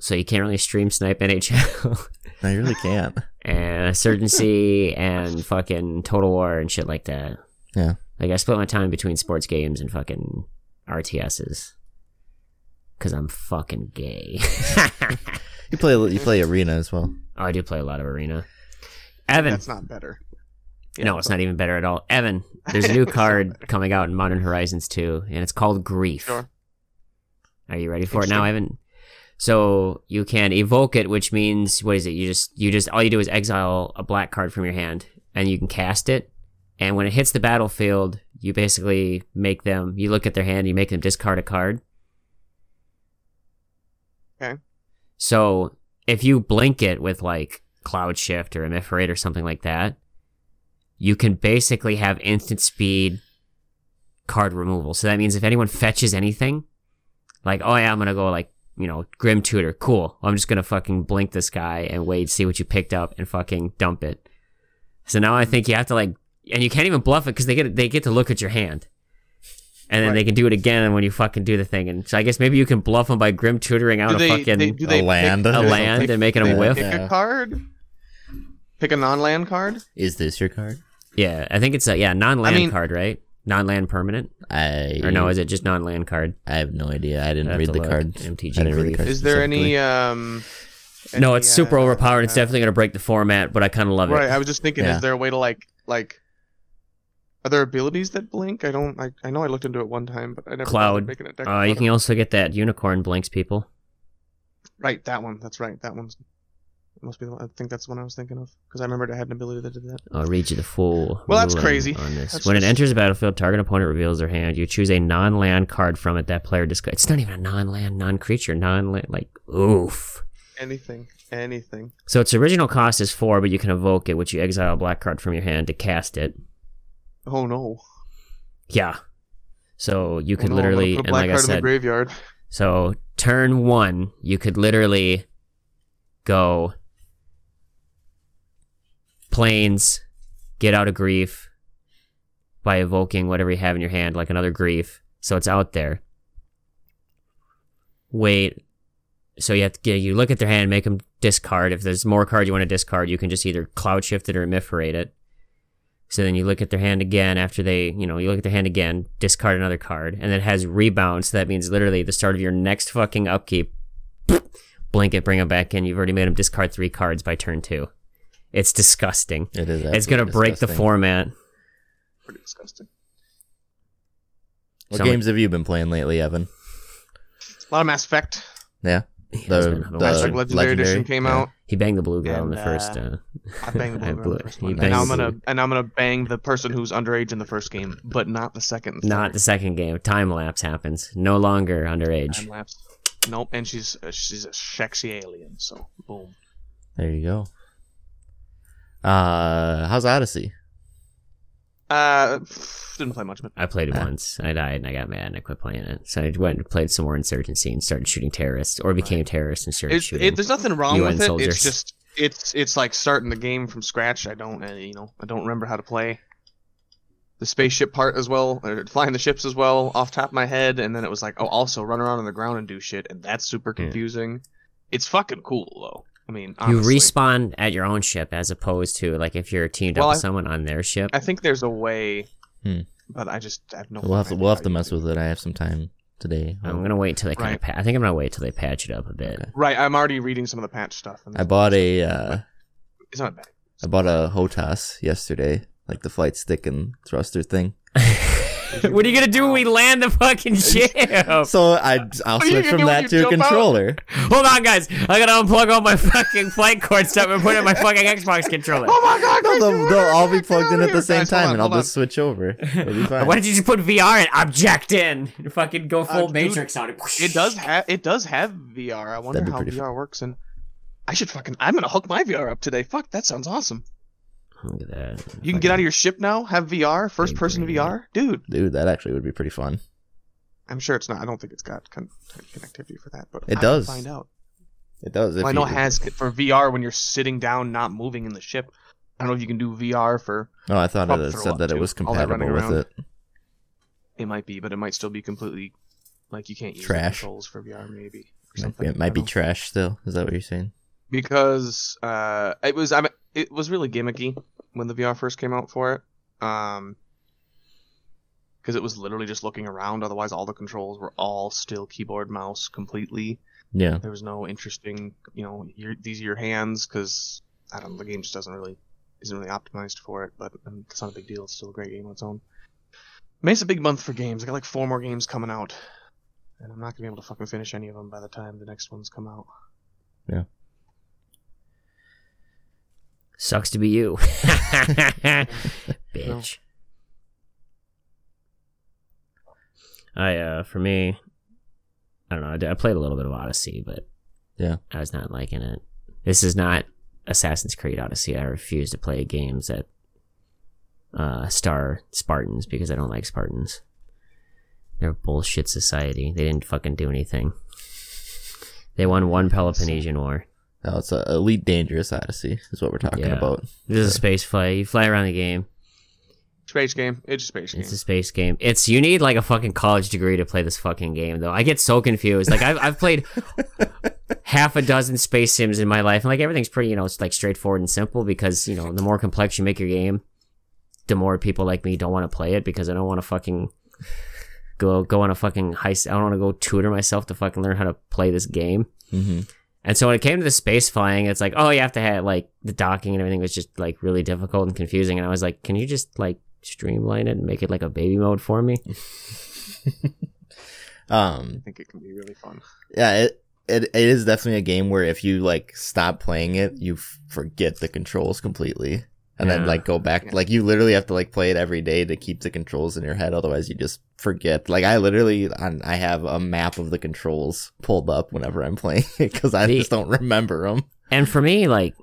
so you can't really stream snipe NHL, No, you really can't. and insurgency and fucking Total War and shit like that. Yeah. Like I split my time between sports games and fucking RTSs. Cause I'm fucking gay. You play you play arena as well. oh, I do play a lot of arena. Evan, That's not better. Yeah, no, it's not even better at all. Evan, there's a new card coming out in Modern Horizons 2, and it's called Grief. Sure. Are you ready for it now, Evan? So you can evoke it, which means what is it? You just you just all you do is exile a black card from your hand, and you can cast it. And when it hits the battlefield, you basically make them. You look at their hand, you make them discard a card. Okay. So if you blink it with like Cloud Shift or Ephemerate or something like that, you can basically have instant speed card removal. So that means if anyone fetches anything, like, oh yeah, I'm gonna go like, you know, Grim Tutor, cool. I'm just gonna fucking blink this guy and wait, see what you picked up and fucking dump it. So now I think you have to like, and you can't even bluff it because they get they get to look at your hand. And then Right. they can do it again when you fucking do the thing. And so I guess maybe you can bluff them by Grim Tutoring out Do a they, fucking they, do they a land. Pick, a land something. and making them Yeah. whiff. pick Yeah. a card? Pick a non-land card? Is this your card? Yeah, I think it's a yeah non-land I mean- card, right? Non-land permanent, I or no? Is it just non-land card? I have no idea. I I didn't have read the look. cards. MTG I didn't read the Grief. cards Is there any specifically. um no, it's super uh, overpowered. It's uh, definitely gonna break the format, but I kind of love Right, it. Right. I was just thinking Yeah. is there a way to like like are there abilities that blink? I don't I, I know I looked into it one time, but I never Cloud. making a deck Uh, you can also get that unicorn blinks people. Right, that one. That's right. That one's must be the one. I think that's the one I was thinking of because I remembered it had an ability that did that. I'll read you the full. Well, that's crazy. On this, That's when just- it enters the battlefield, target opponent reveals their hand. You choose a non-land card from it. That player discards. It's not even a non-land, non-creature, non-land. Like oof. Anything, anything. So its original cost is four, but you can evoke it, which you exile a black card from your hand to cast it. Oh no! Yeah. So you could oh, no, literally, and like I card in the said, graveyard. so turn one, you could literally go planes, get out of grief by evoking whatever you have in your hand, like another grief. So it's out there. Wait. So you have to get, you look at their hand, make them discard. If there's more card you want to discard, you can just either cloud shift it or ephemerate it. So then you look at their hand again after they, you know, you look at their hand again, discard another card, and it has rebound. So that means literally the start of your next fucking upkeep, blink it, bring them back in. You've already made them discard three cards by turn two. It's disgusting. It is. it's gonna break the format. Pretty disgusting. What Some- games have you been playing lately, Evan? A lot of Mass Effect. Yeah, He has the, been- the Mass Effect Legendary, Edition came yeah. out. He banged the blue girl in the And, first. uh, Uh, I banged the blue girl in the first one. And I'm gonna and I'm gonna bang the person who's underage in the first game, but not the second. and not third. the second game. Time lapse happens. No longer underage. Time lapse. Nope, and she's uh, she's a sexy alien. So boom. There you go. Uh, how's Odyssey? Uh, didn't play much of it. I played it Ah. once. I died and I got mad and I quit playing it. So I went and played some more Insurgency and started shooting terrorists, or became a terrorist and started It, shooting. it, there's nothing wrong UN with it. soldiers. It's just it's it's like starting the game from scratch. I don't uh, you know I don't remember how to play the spaceship part as well, or flying the ships as well off top of my head. And then it was like oh also run around on the ground and do shit, and that's super Yeah. confusing. It's fucking cool though. I mean, you respawn at your own ship as opposed to like if you're teamed Well, up with I- someone on their ship. I think there's a way, Hmm. but I just I have no. We'll have to we'll have to mess with it. I have some time today. I'm gonna wait till they kind Right. of. Pa- I think I'm gonna wait till they patch it up a bit. Okay. Right, I'm already reading some of the patch stuff. And I bought a uh, It's not bad. I bought a Hotas yesterday, like the flight stick and thruster thing. what are you gonna do when we land the fucking ship? So I I'll What are you switch from that to a jump out? controller. Hold on, guys. I gotta unplug all my fucking flight cord stuff and put it in my fucking Xbox controller. Oh my god! No, they'll, they'll are you all be plugged in at the same. Guys, time, on, and I'll on. just switch over. Be fine. Why don't you just put VR and object in? And fucking go full Uh, dude, Matrix on it. It does have it does have VR. I wonder how pretty VR works, and I should fucking I'm gonna hook my VR up today. Fuck, that sounds awesome. Look at that. You can get out of your ship now, have VR, first person VR, dude. Dude, that actually would be pretty fun. I'm sure it's not. I don't think it's got con- connectivity for that, but It I does. Find out. It does. Well, I know it has for VR when you're sitting down, not moving in the ship. I don't know if you can do VR for. Oh, I thought it said that it was All that running compatible with around. it. It might be, but it might still be completely like you can't use Trash. controls for VR, maybe. Or Might something. be, it might be don't know. trash still. Is that what you're saying? Because uh, it was I mean, it was really gimmicky when the VR first came out for it. Um, because it was literally just looking around. Otherwise, all the controls were all still keyboard mouse completely. Yeah. There was no interesting, you know, your, these are your hands because I don't know, the game just doesn't really isn't really optimized for it. But um, it's not a big deal. It's still a great game on its own. May's a big month for games. I got like four more games coming out, and I'm not gonna be able to fucking finish any of them by the time the next ones come out. Sucks to be you. Bitch. I uh for me I don't know, I, did- I played a little bit of Odyssey, but Yeah. I was not liking it. This is not Assassin's Creed Odyssey. I refuse to play games that uh star Spartans because I don't like Spartans. They're a bullshit society. They didn't fucking do anything. They won one Peloponnesian War. No, it's a Elite Dangerous Odyssey is what we're talking Yeah. about. This is a space flight. You fly around the game. Space game. It's a space game. It's a space game. It's you need like a fucking college degree to play this fucking game though. I get so confused. Like I've I've played half a dozen space sims in my life, and like everything's pretty you know it's like straightforward and simple because you know the more complex you make your game, the more people like me don't want to play it because I don't want to fucking go go on a fucking heist. I don't want to go tutor myself to fucking learn how to play this game. Mm-hmm. And so when it came to the space flying, it's like, oh, you have to have like the docking and everything was just like really difficult and confusing. And I was like, can you just like streamline it and make it like a baby mode for me? Um, I think it can be really fun. yeah, it, it it is definitely a game where if you like stop playing it, you f- forget the controls completely, and then like go back. Yeah. Like you literally have to like play it every day to keep the controls in your head. Otherwise, you just forget. Like I literally, on, I have a map of the controls pulled up whenever I'm playing because I The- just don't remember them. And for me, like,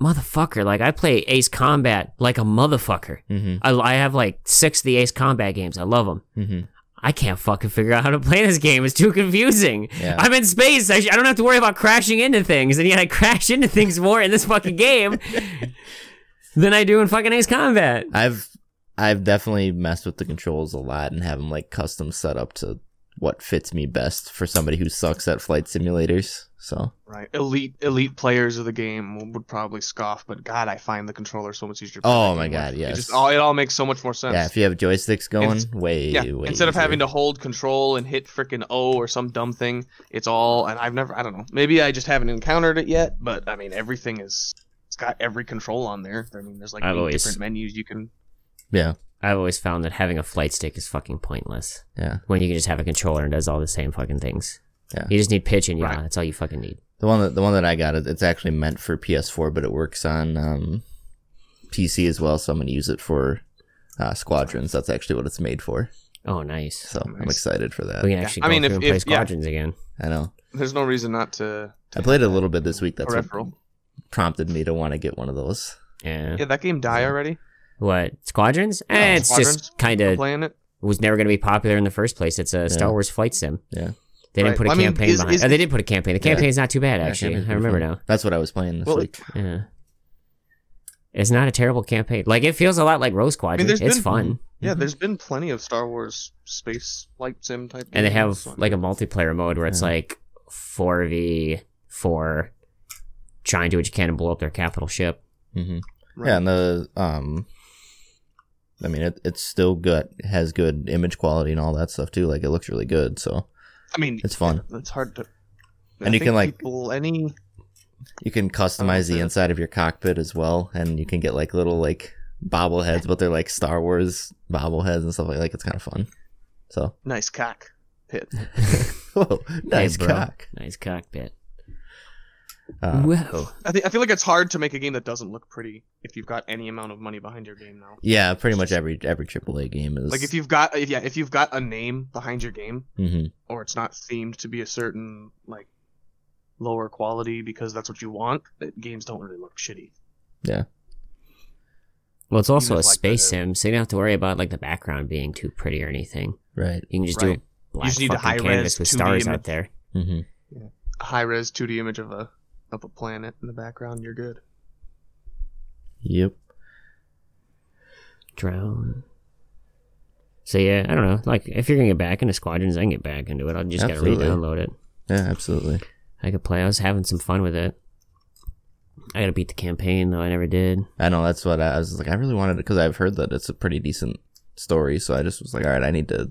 motherfucker, like I play Ace Combat like a motherfucker. Mm-hmm. I, I have like six of the Ace Combat games. I love them. Mm-hmm. I can't fucking figure out how to play this game. It's too confusing. Yeah. I'm in space. I, sh- I don't have to worry about crashing into things, and yet I crash into things more in this fucking game than I do in fucking Ace Combat. I've I've definitely messed with the controls a lot and have them like custom set up to what fits me best for somebody who sucks at flight simulators. So Right. Elite elite players of the game would probably scoff, but God, I find the controller so much easier. to Oh play my with. God, It yes. just all it all makes so much more sense. yeah, if you have joysticks going, It's- way Yeah, way instead of having to hold control and hit freaking O or some dumb thing, it's all. And I've never, I don't know, maybe I just haven't encountered it yet. But I mean, everything is, it's got every control on there. I mean, there's like I've eight always- different menus you can. yeah I've always found that having a flight stick is fucking pointless yeah when you can just have a controller and does all the same fucking things. Yeah. You just need pitch and yaw. Right. That's all you fucking need. the one that the one that I got it- it's actually meant for PS4, but it works on um, PC as well. So I'm gonna use it for uh, Squadrons. That's actually what it's made for. Oh, nice. So I'm Nice. excited for that. we can actually I go mean, through if- and play if- yeah. squadrons again. I know. There's no reason not to. to I played it a little bit this week. That's what peripheral. Prompted me to want to get one of those. Yeah. Yeah, that game die already. What squadrons? Yeah, eh, it's Squadrons. just kind of playing it. was never going to be popular in the first place. It's a Star Wars flight sim. Yeah. They didn't Right. put a Well, I mean, campaign is- behind. is- oh, they did put a campaign. The Yeah. campaign's not too bad Yeah, actually. campaign's I remember now. That's what I was playing this Well, week. Yeah. It's not a terrible campaign. Like it feels a lot like Rogue Squadron. there's it's been- fun, Yeah, Mhm. there's been plenty of Star Wars space flight sim type. and they have so, I like a multiplayer mode where it's Yeah. like four v four, trying to do what you can to blow up their capital ship. hmm right. Yeah, and the um, I mean, it, it's still good. It has good image quality and all that stuff too. Like it looks really good. So I mean, it's fun. it's hard to. And I you can, like- people, any You can customize the yeah. inside of your cockpit as well, and you can get like little like bobbleheads, but they're like Star Wars bobbleheads and stuff like. Like it's kind of fun. So, nice cock pit. whoa, nice Hey, cock. Nice cockpit. Uh, Whoa. I think I feel like it's hard to make a game that doesn't look pretty if you've got any amount of money behind your game now. yeah, pretty much every every AAA game is Like if you've got if, yeah if you've got a name behind your game hmm or it's not themed to be a certain like lower quality because that's what you want, that games don't really look shitty. Yeah. Well, it's also Even a if, like, space the- sim, so you don't have to worry about like the background being too pretty or anything. right. You can just Right. do a black just need a fucking high-res canvas with stars image. out there. Mm-hmm. A high res 2D image of a of a planet in the background, you're good. Yep. Drown. So yeah, I don't know. Like if you're gonna get back into squadrons, I can get back into it. I'll just Absolutely. gotta re-download it. Yeah, absolutely. I could play. I was having some fun with it. I gotta beat the campaign though. I never did. I know that's what I, I was like. I really wanted it because I've heard that it's a pretty decent story, so I just was like, all right, I need to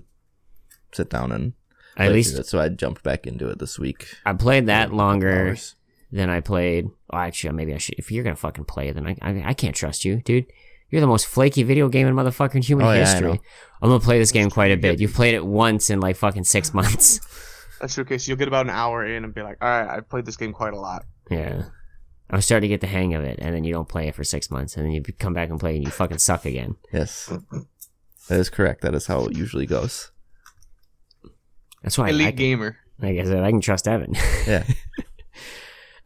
sit down and At play least it. So I jumped back into it this week. I played that longer Hours. Than I played. Oh, actually, maybe I should. If you're gonna fucking play, then I, I, I can't trust you, dude. You're the most flaky video game in motherfucking human Oh, yeah, history. I'm gonna play this game quite a bit. You've played it once in like fucking six months. That's your case. You'll get about an hour in and be like, all right, I've played this game quite a lot. yeah. I'm starting to get the hang of it, and then you don't play it for six months, and then you come back and play, and you fucking suck again. Yes, that is correct. That is how it usually goes. That's why I, Elite I, gamer. like I said, I can trust Evan. Yeah,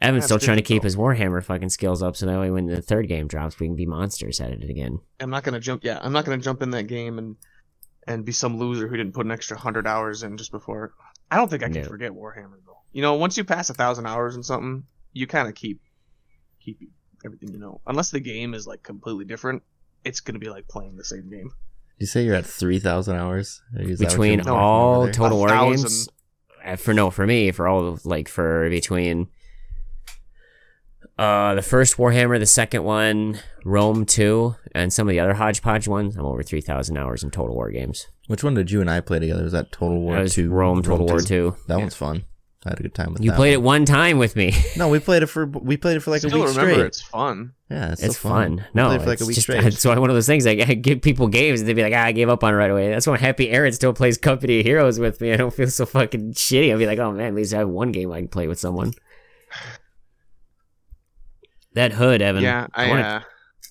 Evan's That's still trying to keep his Warhammer fucking skills up, so that way when the third game drops, we can be monsters at it again. I'm not gonna jump. Yeah, I'm not gonna jump in that game and and be some loser who didn't put an extra hundred hours in just before. I don't think I can No. forget Warhammer though. You know, once you pass a thousand hours in something, you kind of keep keep everything you know. Unless the game is like completely different, it's gonna be like playing the same game. you say you're at three thousand hours Is Between all over? Total War games, uh, for no, for me, for all of like for between uh the first Warhammer, the second one, Rome two, and some of the other hodgepodge ones, I'm over three thousand hours in Total War games. Which one did you and I play together? Was that Total War That was Two? Rome Total War two. That Yeah. one's fun. I had a good time with that. You that played one. it one time with me. No, we played it for we played it for like Still a week remember straight. it's fun. Yeah, it's, It's so fun. No, played it for like it's a week just, straight. it's one of those things. Like, I give people games, and they'd be like, ah, "I gave up on it right away." That's why Happy Aaron still plays Company of Heroes with me. I don't feel so fucking shitty. I'd be like, "Oh man, at least I have one game I can play with someone." That hood, Evan. yeah, I. want uh,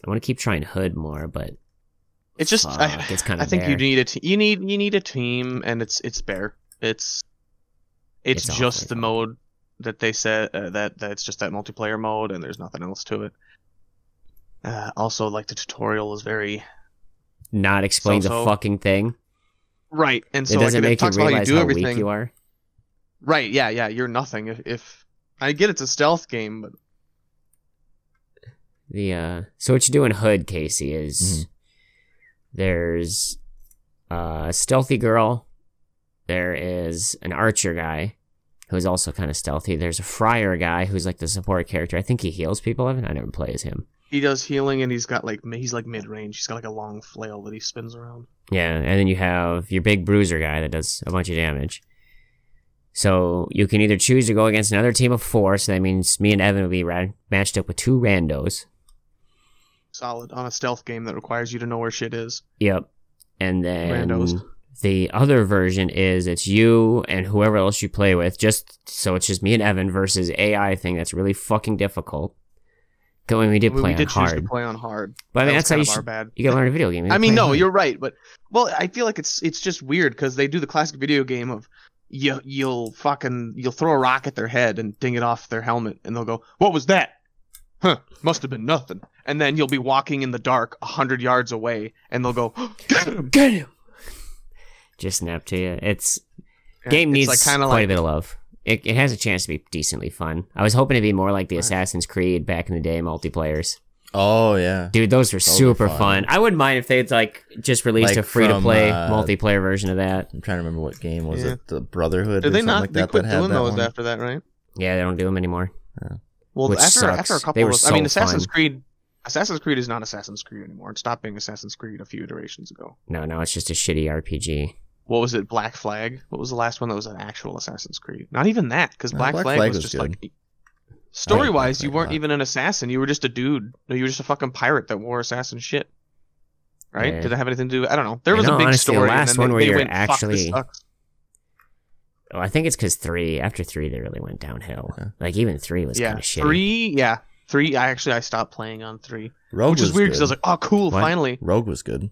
I want to keep trying hood more, but it's just. I, fuck, it's kind of. I think you need a te- you need you need a team, and it's it's bare. It's it's, It's just awfully the mode that they said uh, that that's just that multiplayer mode, and there's nothing else to it. Uh, also, like the tutorial is very not explains So-so. a fucking thing. right, and so like, doesn't it make you talks about how you realize do how everything. weak you are. Right? Yeah, yeah. You're nothing. If, if I get it's a stealth game, but The uh so what you do in Hood, Casey, is Mhm. there's uh, a stealthy girl, there is an archer guy who's also kind of stealthy. There's a friar guy who's like the support character. I think he heals people. Evan, I never play as him. he does healing, and he's got like he's like mid range. He's got like a long flail that he spins around. Yeah, and then you have your big bruiser guy that does a bunch of damage. So you can either choose to go against another team of four. So that means me and Evan will be ra- matched up with two randos. Solid on a stealth game that requires you to know where shit is. Yep. And then Randos. the other version is it's you and whoever else you play with. Just so it's just me and Evan versus AI thing that's really fucking difficult. Going, we did play we did on hard, play on hard. but I mean That that's how you should. bad. You gotta learn a video game. I mean, no, hard. you're right, but well, I feel like it's it's just weird because they do the classic video game of you you'll fucking you'll throw a rock at their head and ding it off their helmet, and they'll go, "What was that? Huh? Must have been nothing." And then you'll be walking in the dark a hundred yards away, and they'll go, "Get him!" get him. Just snap to you. It's Yeah, game it's needs like quite like a bit of love. It, it has a chance to be decently fun. I was hoping to be more like the Right. Assassin's Creed back in the day multiplayers. oh yeah, Dude, those were Those super fun. fun. I wouldn't mind if they'd like just released Like a free to play uh, multiplayer version of that. I'm trying to remember what game was Yeah. it? The Brotherhood. Did or they something not? Like they that quit that had doing those one? after that, right? Yeah, they don't do them anymore. Well, Which after sucks. after a They couple were of, I mean, Assassin's fun. Creed, Assassin's Creed is not Assassin's Creed anymore. It stopped being Assassin's Creed a few iterations ago. No, no, it's just a shitty RPG. What was it? Black Flag. What was the last one that was an actual Assassin's Creed? Not even that, because No, Black, Black Flag, Flag was, was just good. like. Story wise, you weren't even an assassin. You were just a dude. No, You were just a fucking pirate that wore assassin shit. Right? Yeah. Did it have anything to do? I don't know. There was know, a big honestly, the story. last and one they, where they you're went, actually- sucks." Oh, I think it's because three. After three, they really went downhill. Yeah. Like even three was Yeah, kind of shitty. three. Yeah, three. I actually I stopped playing on three, Rogue which is was weird because I was like, oh, cool, What? finally. Rogue was good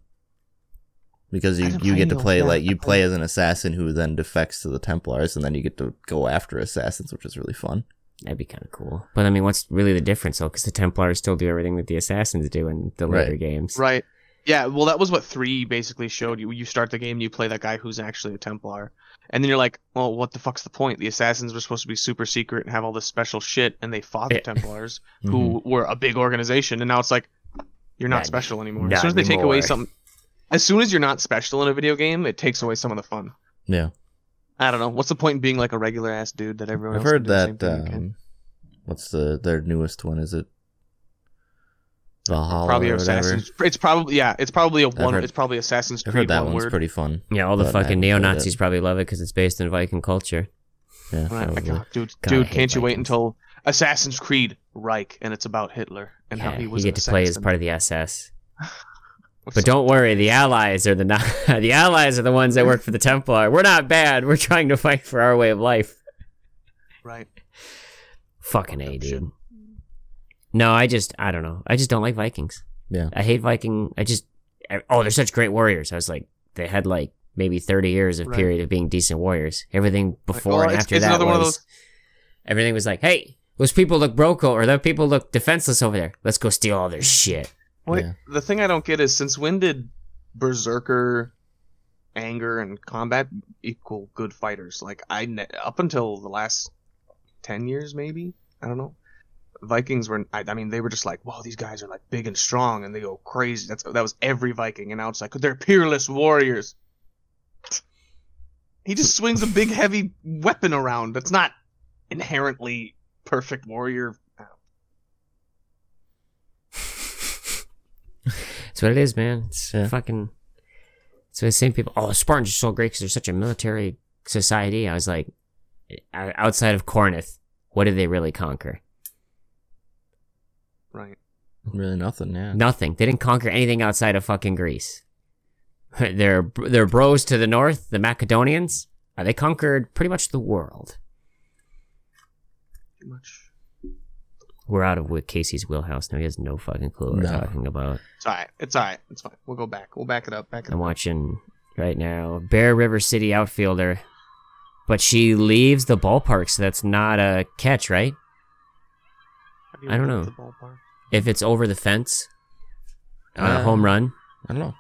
because you you get to play like you play as an assassin who then defects to the Templars, and then you get to go after assassins, which is really fun. That'd be kind of cool. But I mean, what's really the difference though? Because the Templars still do everything that the Assassins do in the later Right. games. Right. Yeah, well, that was what three basically showed you. You start the game, you play that guy who's actually a Templar, and then you're like, well, what the fuck's the point? The assassins were supposed to be super secret and have all this special shit, and they fought the Yeah. Templars, Mhm. who were a big organization, and now it's like, you're not Not- special anymore. not As soon as they take away anymore. something, as soon as you're not special in a video game, it takes away some of the fun. Yeah, I don't know. What's the point in being like a regular ass dude that everyone I've heard can do the same that. Um, what's the their newest one? Is it Valhalla probably or whatever. Assassin's. It's probably yeah. It's probably a one. heard- it's probably Assassin's I've Creed heard that one one's word. pretty fun. Yeah, all the fucking neo Nazis probably love it because it's based in Viking culture. Yeah, Right. God, uh, dude, God, dude, can't you wait until Assassin's Creed Reich and it's about Hitler and how he he you get an to play as part of the SS. But don't worry, the Allies are the not, the Allies are the ones that work for the Templar. We're not bad. We're trying to fight for our way of life. right. Fucking a, Fucked up dude. Shit. No, I just I don't know. I just don't like Vikings. Yeah. I hate Viking. I just oh, they're such great warriors. I was like, they had like maybe thirty years of Right. period of being decent warriors. Everything before well, and after it's that was those- everything was like, hey, those people look broke or those people look defenseless over there. Let's go steal all their mm. shit. Wait, Yeah. the thing I don't get is since when did berserker anger and combat equal good fighters? Like I ne- up until the last ten years, maybe I don't know. Vikings were, I, I mean, they were just like, "Whoa, these guys are like big and strong, and they go crazy." That's that was every Viking, and now it's like they're peerless warriors. He just swings a big, heavy weapon around. That's not inherently perfect warrior. That's what it is, man. It's uh, Yeah. fucking. So the same people. Oh, Spartans are so great because they're such a military society. I was like, outside of Corinth, what did they really conquer? Right. Really nothing. Yeah. Nothing. They didn't conquer anything outside of fucking Greece. Their their bros to the north, the Macedonians, uh, they conquered pretty much the world. Pretty much. We're out of Casey's wheelhouse now. He has no fucking clue what we're talking about. It's all right. It's all right. It's fine. We'll go back. We'll back it up. Back it I'm up. watching right now. Bear River City outfielder, but she leaves the ballpark, so that's not a catch, right? How do you I don't look know. At the ballpark? If it's over the fence, on a Uh, home run. I don't know.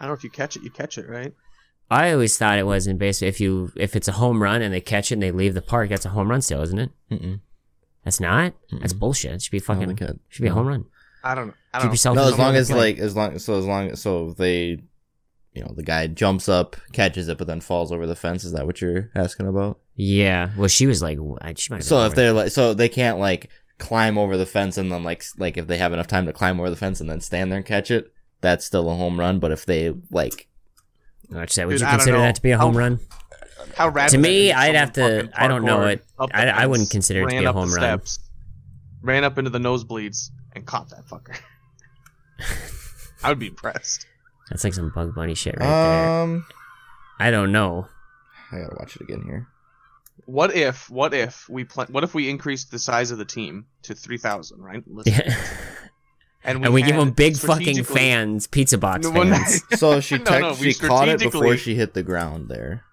I don't know if you catch it, you catch it, right? I always thought it was in baseball. If you if it's a home run and they catch it and they leave the park, that's a home run still, isn't it? Mm-mm. That's not. That's Mm-mm. bullshit. It should be fucking. think it- Should be a home run. I don't know. I don't know. yourself. No, as long as like as long so as long so they, you know, the guy jumps up, catches it, but then falls over the fence. Is that what you're asking about? Yeah. Well, she was like, she might. Have So if they're like, so they can't like climb over the fence and then like like if they have enough time to climb over the fence and then stand there and catch it, that's still a home run. But if they like, Would you Dude, you I don't consider know. that to be a home How- run? How rad To would that me, be if I'd someone have to- fucking I don't know parkoured it. up the I- I wouldn't consider it to ran be a up the home run. steps, Ran up into the nosebleeds and caught that fucker. I would be impressed. That's like some Bug Bunny shit right there. um, I don't know. I gotta watch it again here. What if? What if we pla- What if we increased the size of the team to three thousand? Right. yeah. and we give them big fucking fans, pizza box No, well, fans. So she No, no, she caught it before she hit the ground there.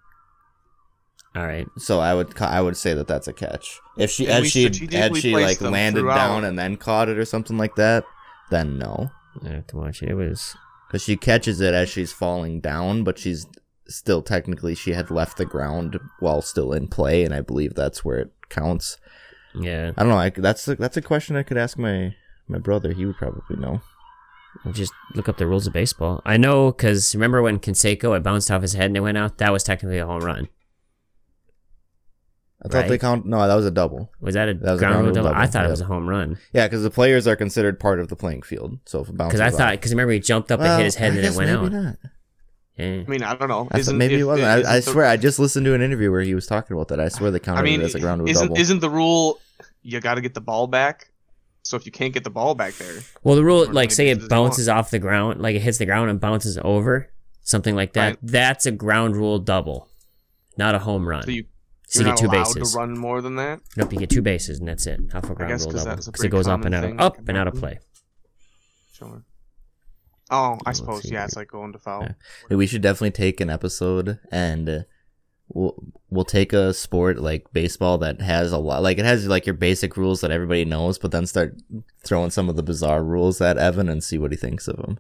All right. So I would ca- I would say that that's a catch. If she And had she had she like landed throughout. down and then caught it or something like that, then no. I have to watch it. It was. Because she catches it as she's falling down, but she's still technically she had left the ground while still in play, and I believe that's where it counts. Yeah. I don't know. I, that's a, that's a question I could ask my my brother. He would probably know. I'll just look up the rules of baseball. I know because remember when Canseco it bounced off his head and it went out? That was technically a home run. I thought they Right. count. No, that was a double. Was that a That was ground rule rule double? I double, thought it was a home run Yeah, because the players are considered part of the playing field. So if it bounces, because I thought because remember he jumped up and Well, hit his head I and it went maybe out. Not. Yeah. I mean, I don't know. I maybe if- it wasn't. I, I the- swear, I just listened to an interview where he was talking about that. I swear the counted I mean, as a ground rule isn't double. isn't the rule you got to get the ball back? So if you can't get the ball back there, Well, the rule, like, say it bounces off the ground, like it hits the ground and bounces over, something like that. Right. That's a ground rule double, not a home run. so you So you get two bases. to run more than that. Nope, you get two bases and that's it. Half a ground rule double because it goes up and out, thing up and out of mm-hmm. play. Sure. Oh, I Let's suppose see yeah. It's like going to foul. Yeah. Hey, we should definitely take an episode and uh, we'll we'll take a sport like baseball that has a lot like it has like your basic rules that everybody knows, but then start throwing some of the bizarre rules at Evan and see what he thinks of them.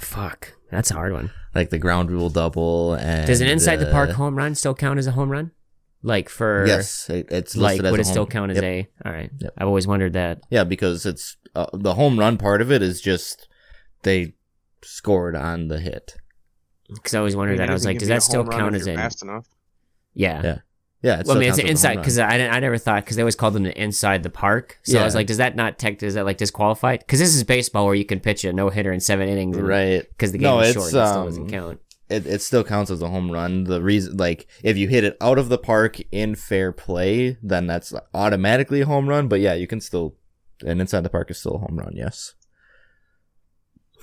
Fuck, that's a hard one. Like the ground rule double and Does an inside the park uh, home run still count as a home run? Like for Yes, it, it's like as would a it still count as Yep. a? All right, Yep. I've always wondered that. Yeah, because it's uh, the home run part of it is just they scored on the hit. Because I always I wondered mean, that. I was like, does that still count as a? fast enough? Yeah. Yeah. Yeah, it Well, I mean, it's counts as a home inside because I didn't. I never thought because they always called them the inside the park. So I was like, does that not tech? Is that like disqualified? Because this is baseball where you can pitch a no hitter in seven innings, and- right. Because the game No, is it's, short, and it still um, doesn't count. It it still counts as a home run. The reason, like, if you hit it out of the park in fair play, then that's automatically a home run. But yeah, you can still, and inside the park is still a home run. Yes.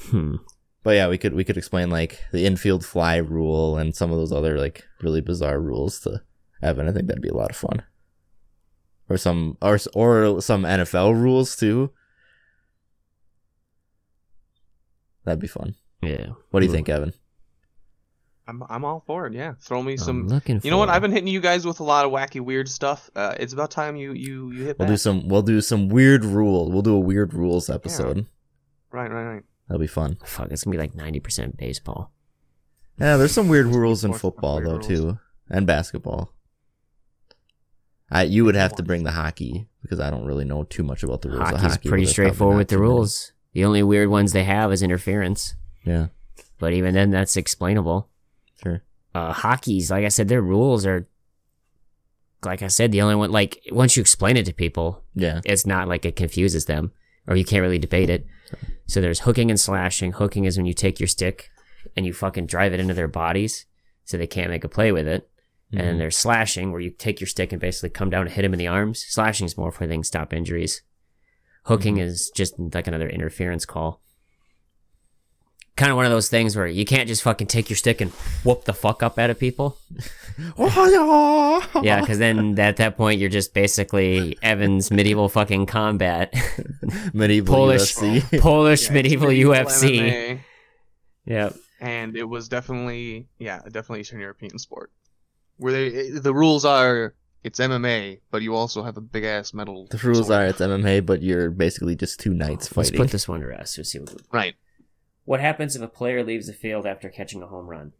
Hmm. But yeah, we could we could explain like the infield fly rule and some of those other like really bizarre rules to Evan. I think that'd be a lot of fun. Or some or or some NFL rules too. That'd be fun. Yeah. What do you Hmm. think, Evan? I'm I'm all for it. Yeah, throw me I'm some. looking. You know what? for- I've been hitting you guys with a lot of wacky, weird stuff. Uh, it's about time you you you hit We'll back. do some we'll do some weird rules. We'll do a weird rules episode. Right, right, right. That'll be fun. Fuck, it's gonna be like ninety percent baseball. Yeah, there's some weird rules in football though rules. too, and basketball. I you would have to bring the hockey because I don't really know too much about the rules. of Hockey's hockey, pretty but there's probably straightforward with the too many. rules. The only weird ones they have is interference, Yeah, but even then, that's explainable. Sure. Uh, hockey's like I said, their rules are. Like I said, the only one like once you explain it to people, Yeah, it's not like it confuses them or you can't really debate it. So there's hooking and slashing. Hooking is when you take your stick and you fucking drive it into their bodies so they can't make a play with it. And Mhm. then there's slashing where you take your stick and basically come down and hit them in the arms. Slashing is more for things stop injuries. Hooking is just like another interference call. Kind of one of those things where you can't just fucking take your stick and whoop the fuck up out of people. Yeah, because then at that point you're just basically Evan's medieval fucking combat. medieval Polish- UFC. Polish Yeah, medieval medieval UFC. MMA, Yep. and it was definitely yeah, definitely Eastern European sport. Where they eh, the rules are it's MMA, but you also have a big ass metal. the rules sword. are it's MMA, but you're basically just two knights Let's fighting. put this one to rest. Let's see what, right. What happens if a player leaves the field after catching a home run.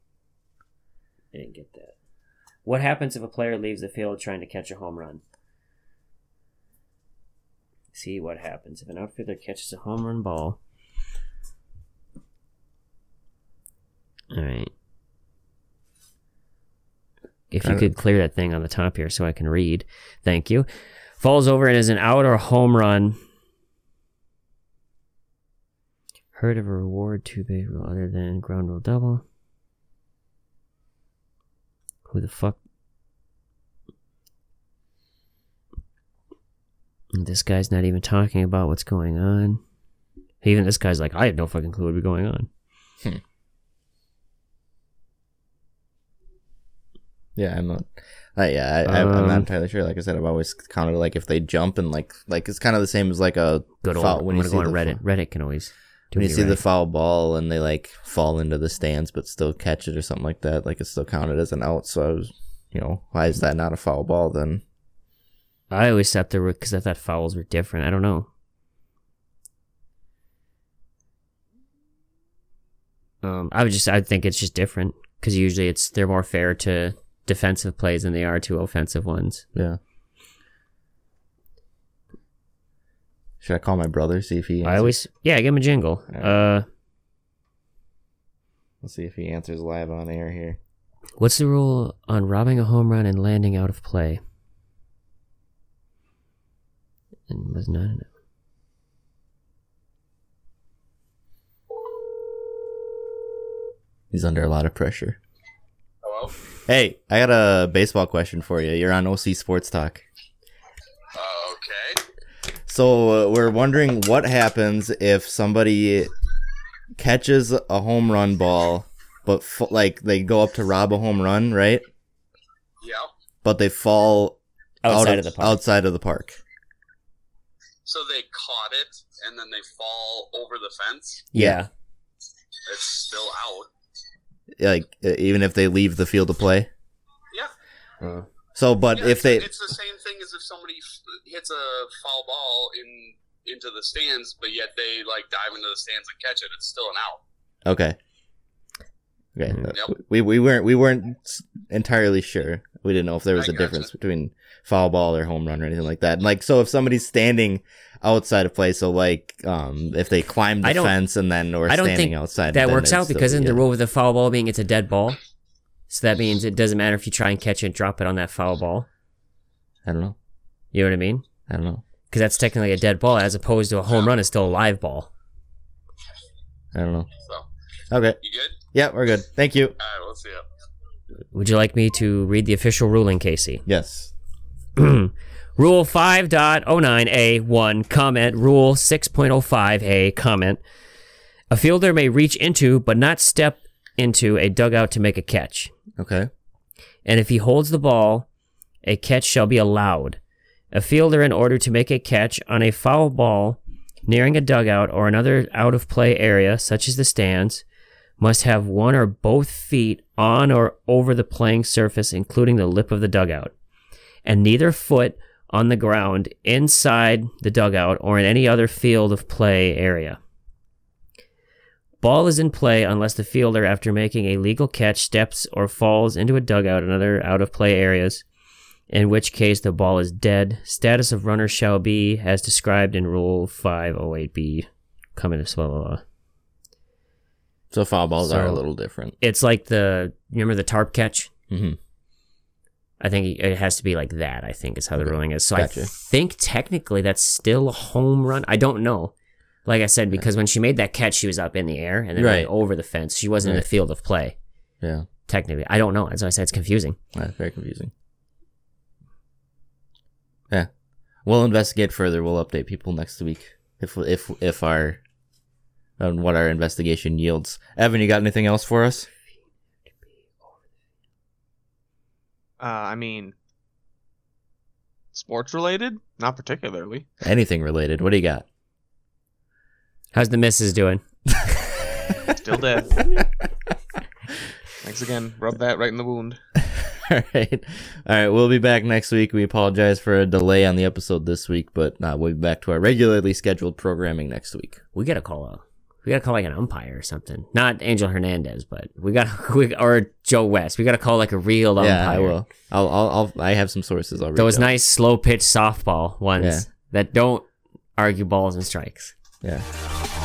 I didn't get that. What happens if a player leaves the field trying to catch a home run? See what happens if an outfielder catches a home run ball. All right. If you uh, could clear that thing on the top here so I can read. Thank you. Falls over and is an out or home run. Heard of a reward two base rule other than ground rule double? Who the fuck? This guy's not even talking about what's going on. Even this guy's like, I have no fucking clue what's going on. Yeah, I'm not. Uh, yeah, I, I, I'm Um, not entirely sure. Like I said, I've always counted like if they jump and like like it's kind of the same as like a Good old. foul, I'm when you gonna go on Reddit. Reddit can always. When you see the foul ball and they like fall into the stands but still catch it or something like that, like it's still counted as an out. So I was, you know, why is that not a foul ball then? I always thought there were because I thought fouls were different. I don't know. Um, I would just I think it's just different because usually it's they're more fair to defensive plays than they are to offensive ones. Yeah. Should I call my brother see if he? I always yeah, give him a jingle. Alright. Uh, Let's see if he answers live on air here. what's the rule on robbing a home run and landing out of play? And was not. He's under a lot of pressure. Hello? Hey, I got a baseball question for you. You're on OC Sports Talk. Uh, okay. So uh, we're wondering what happens if somebody catches a home run ball, but f- like they go up to rob a home run, right? Yeah. But they fall out Outside of the park. Outside of the park. So they caught it and then they fall over the fence. Yeah. It's still out. Like even if they leave the field of play. Yeah. Uh, So, but Yeah, if it's, they it's the same thing as if somebody hits a foul ball in into the stands, but yet they like dive into the stands and catch it. It's still an out. okay, okay, Mhm. uh, we we weren't we weren't entirely sure. We didn't know if there was I a gotcha. difference between foul ball or home run or anything like that. And like, so if somebody's standing outside of play, so like, um, if they climb the fence and then or I don't standing think outside, that works out because be in the rule with the foul ball being it's a dead ball. So that means it doesn't matter if you try and catch it, and drop it on that foul ball. I don't know. You know what I mean? I don't know. Because that's technically a dead ball, as opposed to a home run is still a live ball. I don't know. So, Okay. you good? Yeah, we're good. Thank you. All right, let's see it. Would you like me to read the official ruling, Casey? Yes. Rule 5.09A1 comment. Rule 6.05A comment. A fielder may reach into but not step into a dugout to make a catch. Okay. And if he holds the ball, a catch shall be allowed. A fielder, in order to make a catch on a foul ball nearing a dugout or another out of play area, such as the stands, must have one or both feet on or over the playing surface, including the lip of the dugout, and neither foot on the ground inside the dugout or in any other field of play area. Ball is in play unless the fielder, after making a legal catch, steps or falls into a dugout and other out of play areas, in which case the ball is dead. Status of runner shall be as described in Rule 508B. Coming to blah, blah. So foul balls are a little different. It's like the, remember the tarp catch? Mm-hmm. I think it has to be like that, I think is how the ruling is. So Gotcha. I think technically that's still a home run. I don't know. Like I said, because when she made that catch, she was up in the air and then Right. over the fence. She wasn't in the field of play, Yeah. technically. I don't know. As I said, it's confusing. That's very confusing. Yeah. We'll investigate further. We'll update people next week if if if our on what our investigation yields. Evan, you got anything else for us? Uh, I mean, sports related? Not particularly. Anything related? What do you got? How's the missus doing? Still dead. Thanks again. Rub that right in the wound. All right. All right. We'll be back next week. We apologize for a delay on the episode this week, but uh, we'll be back to our regularly scheduled programming next week. We gotta call a, we gotta call like an umpire or something. Not Angel Hernandez, but we gotta, we, or Joe West. We gotta call like a real umpire. Yeah, I will. I'll, I'll, I'll, I have some sources already. Those nice slow pitch softball ones Yeah. that don't argue balls and strikes. Yeah.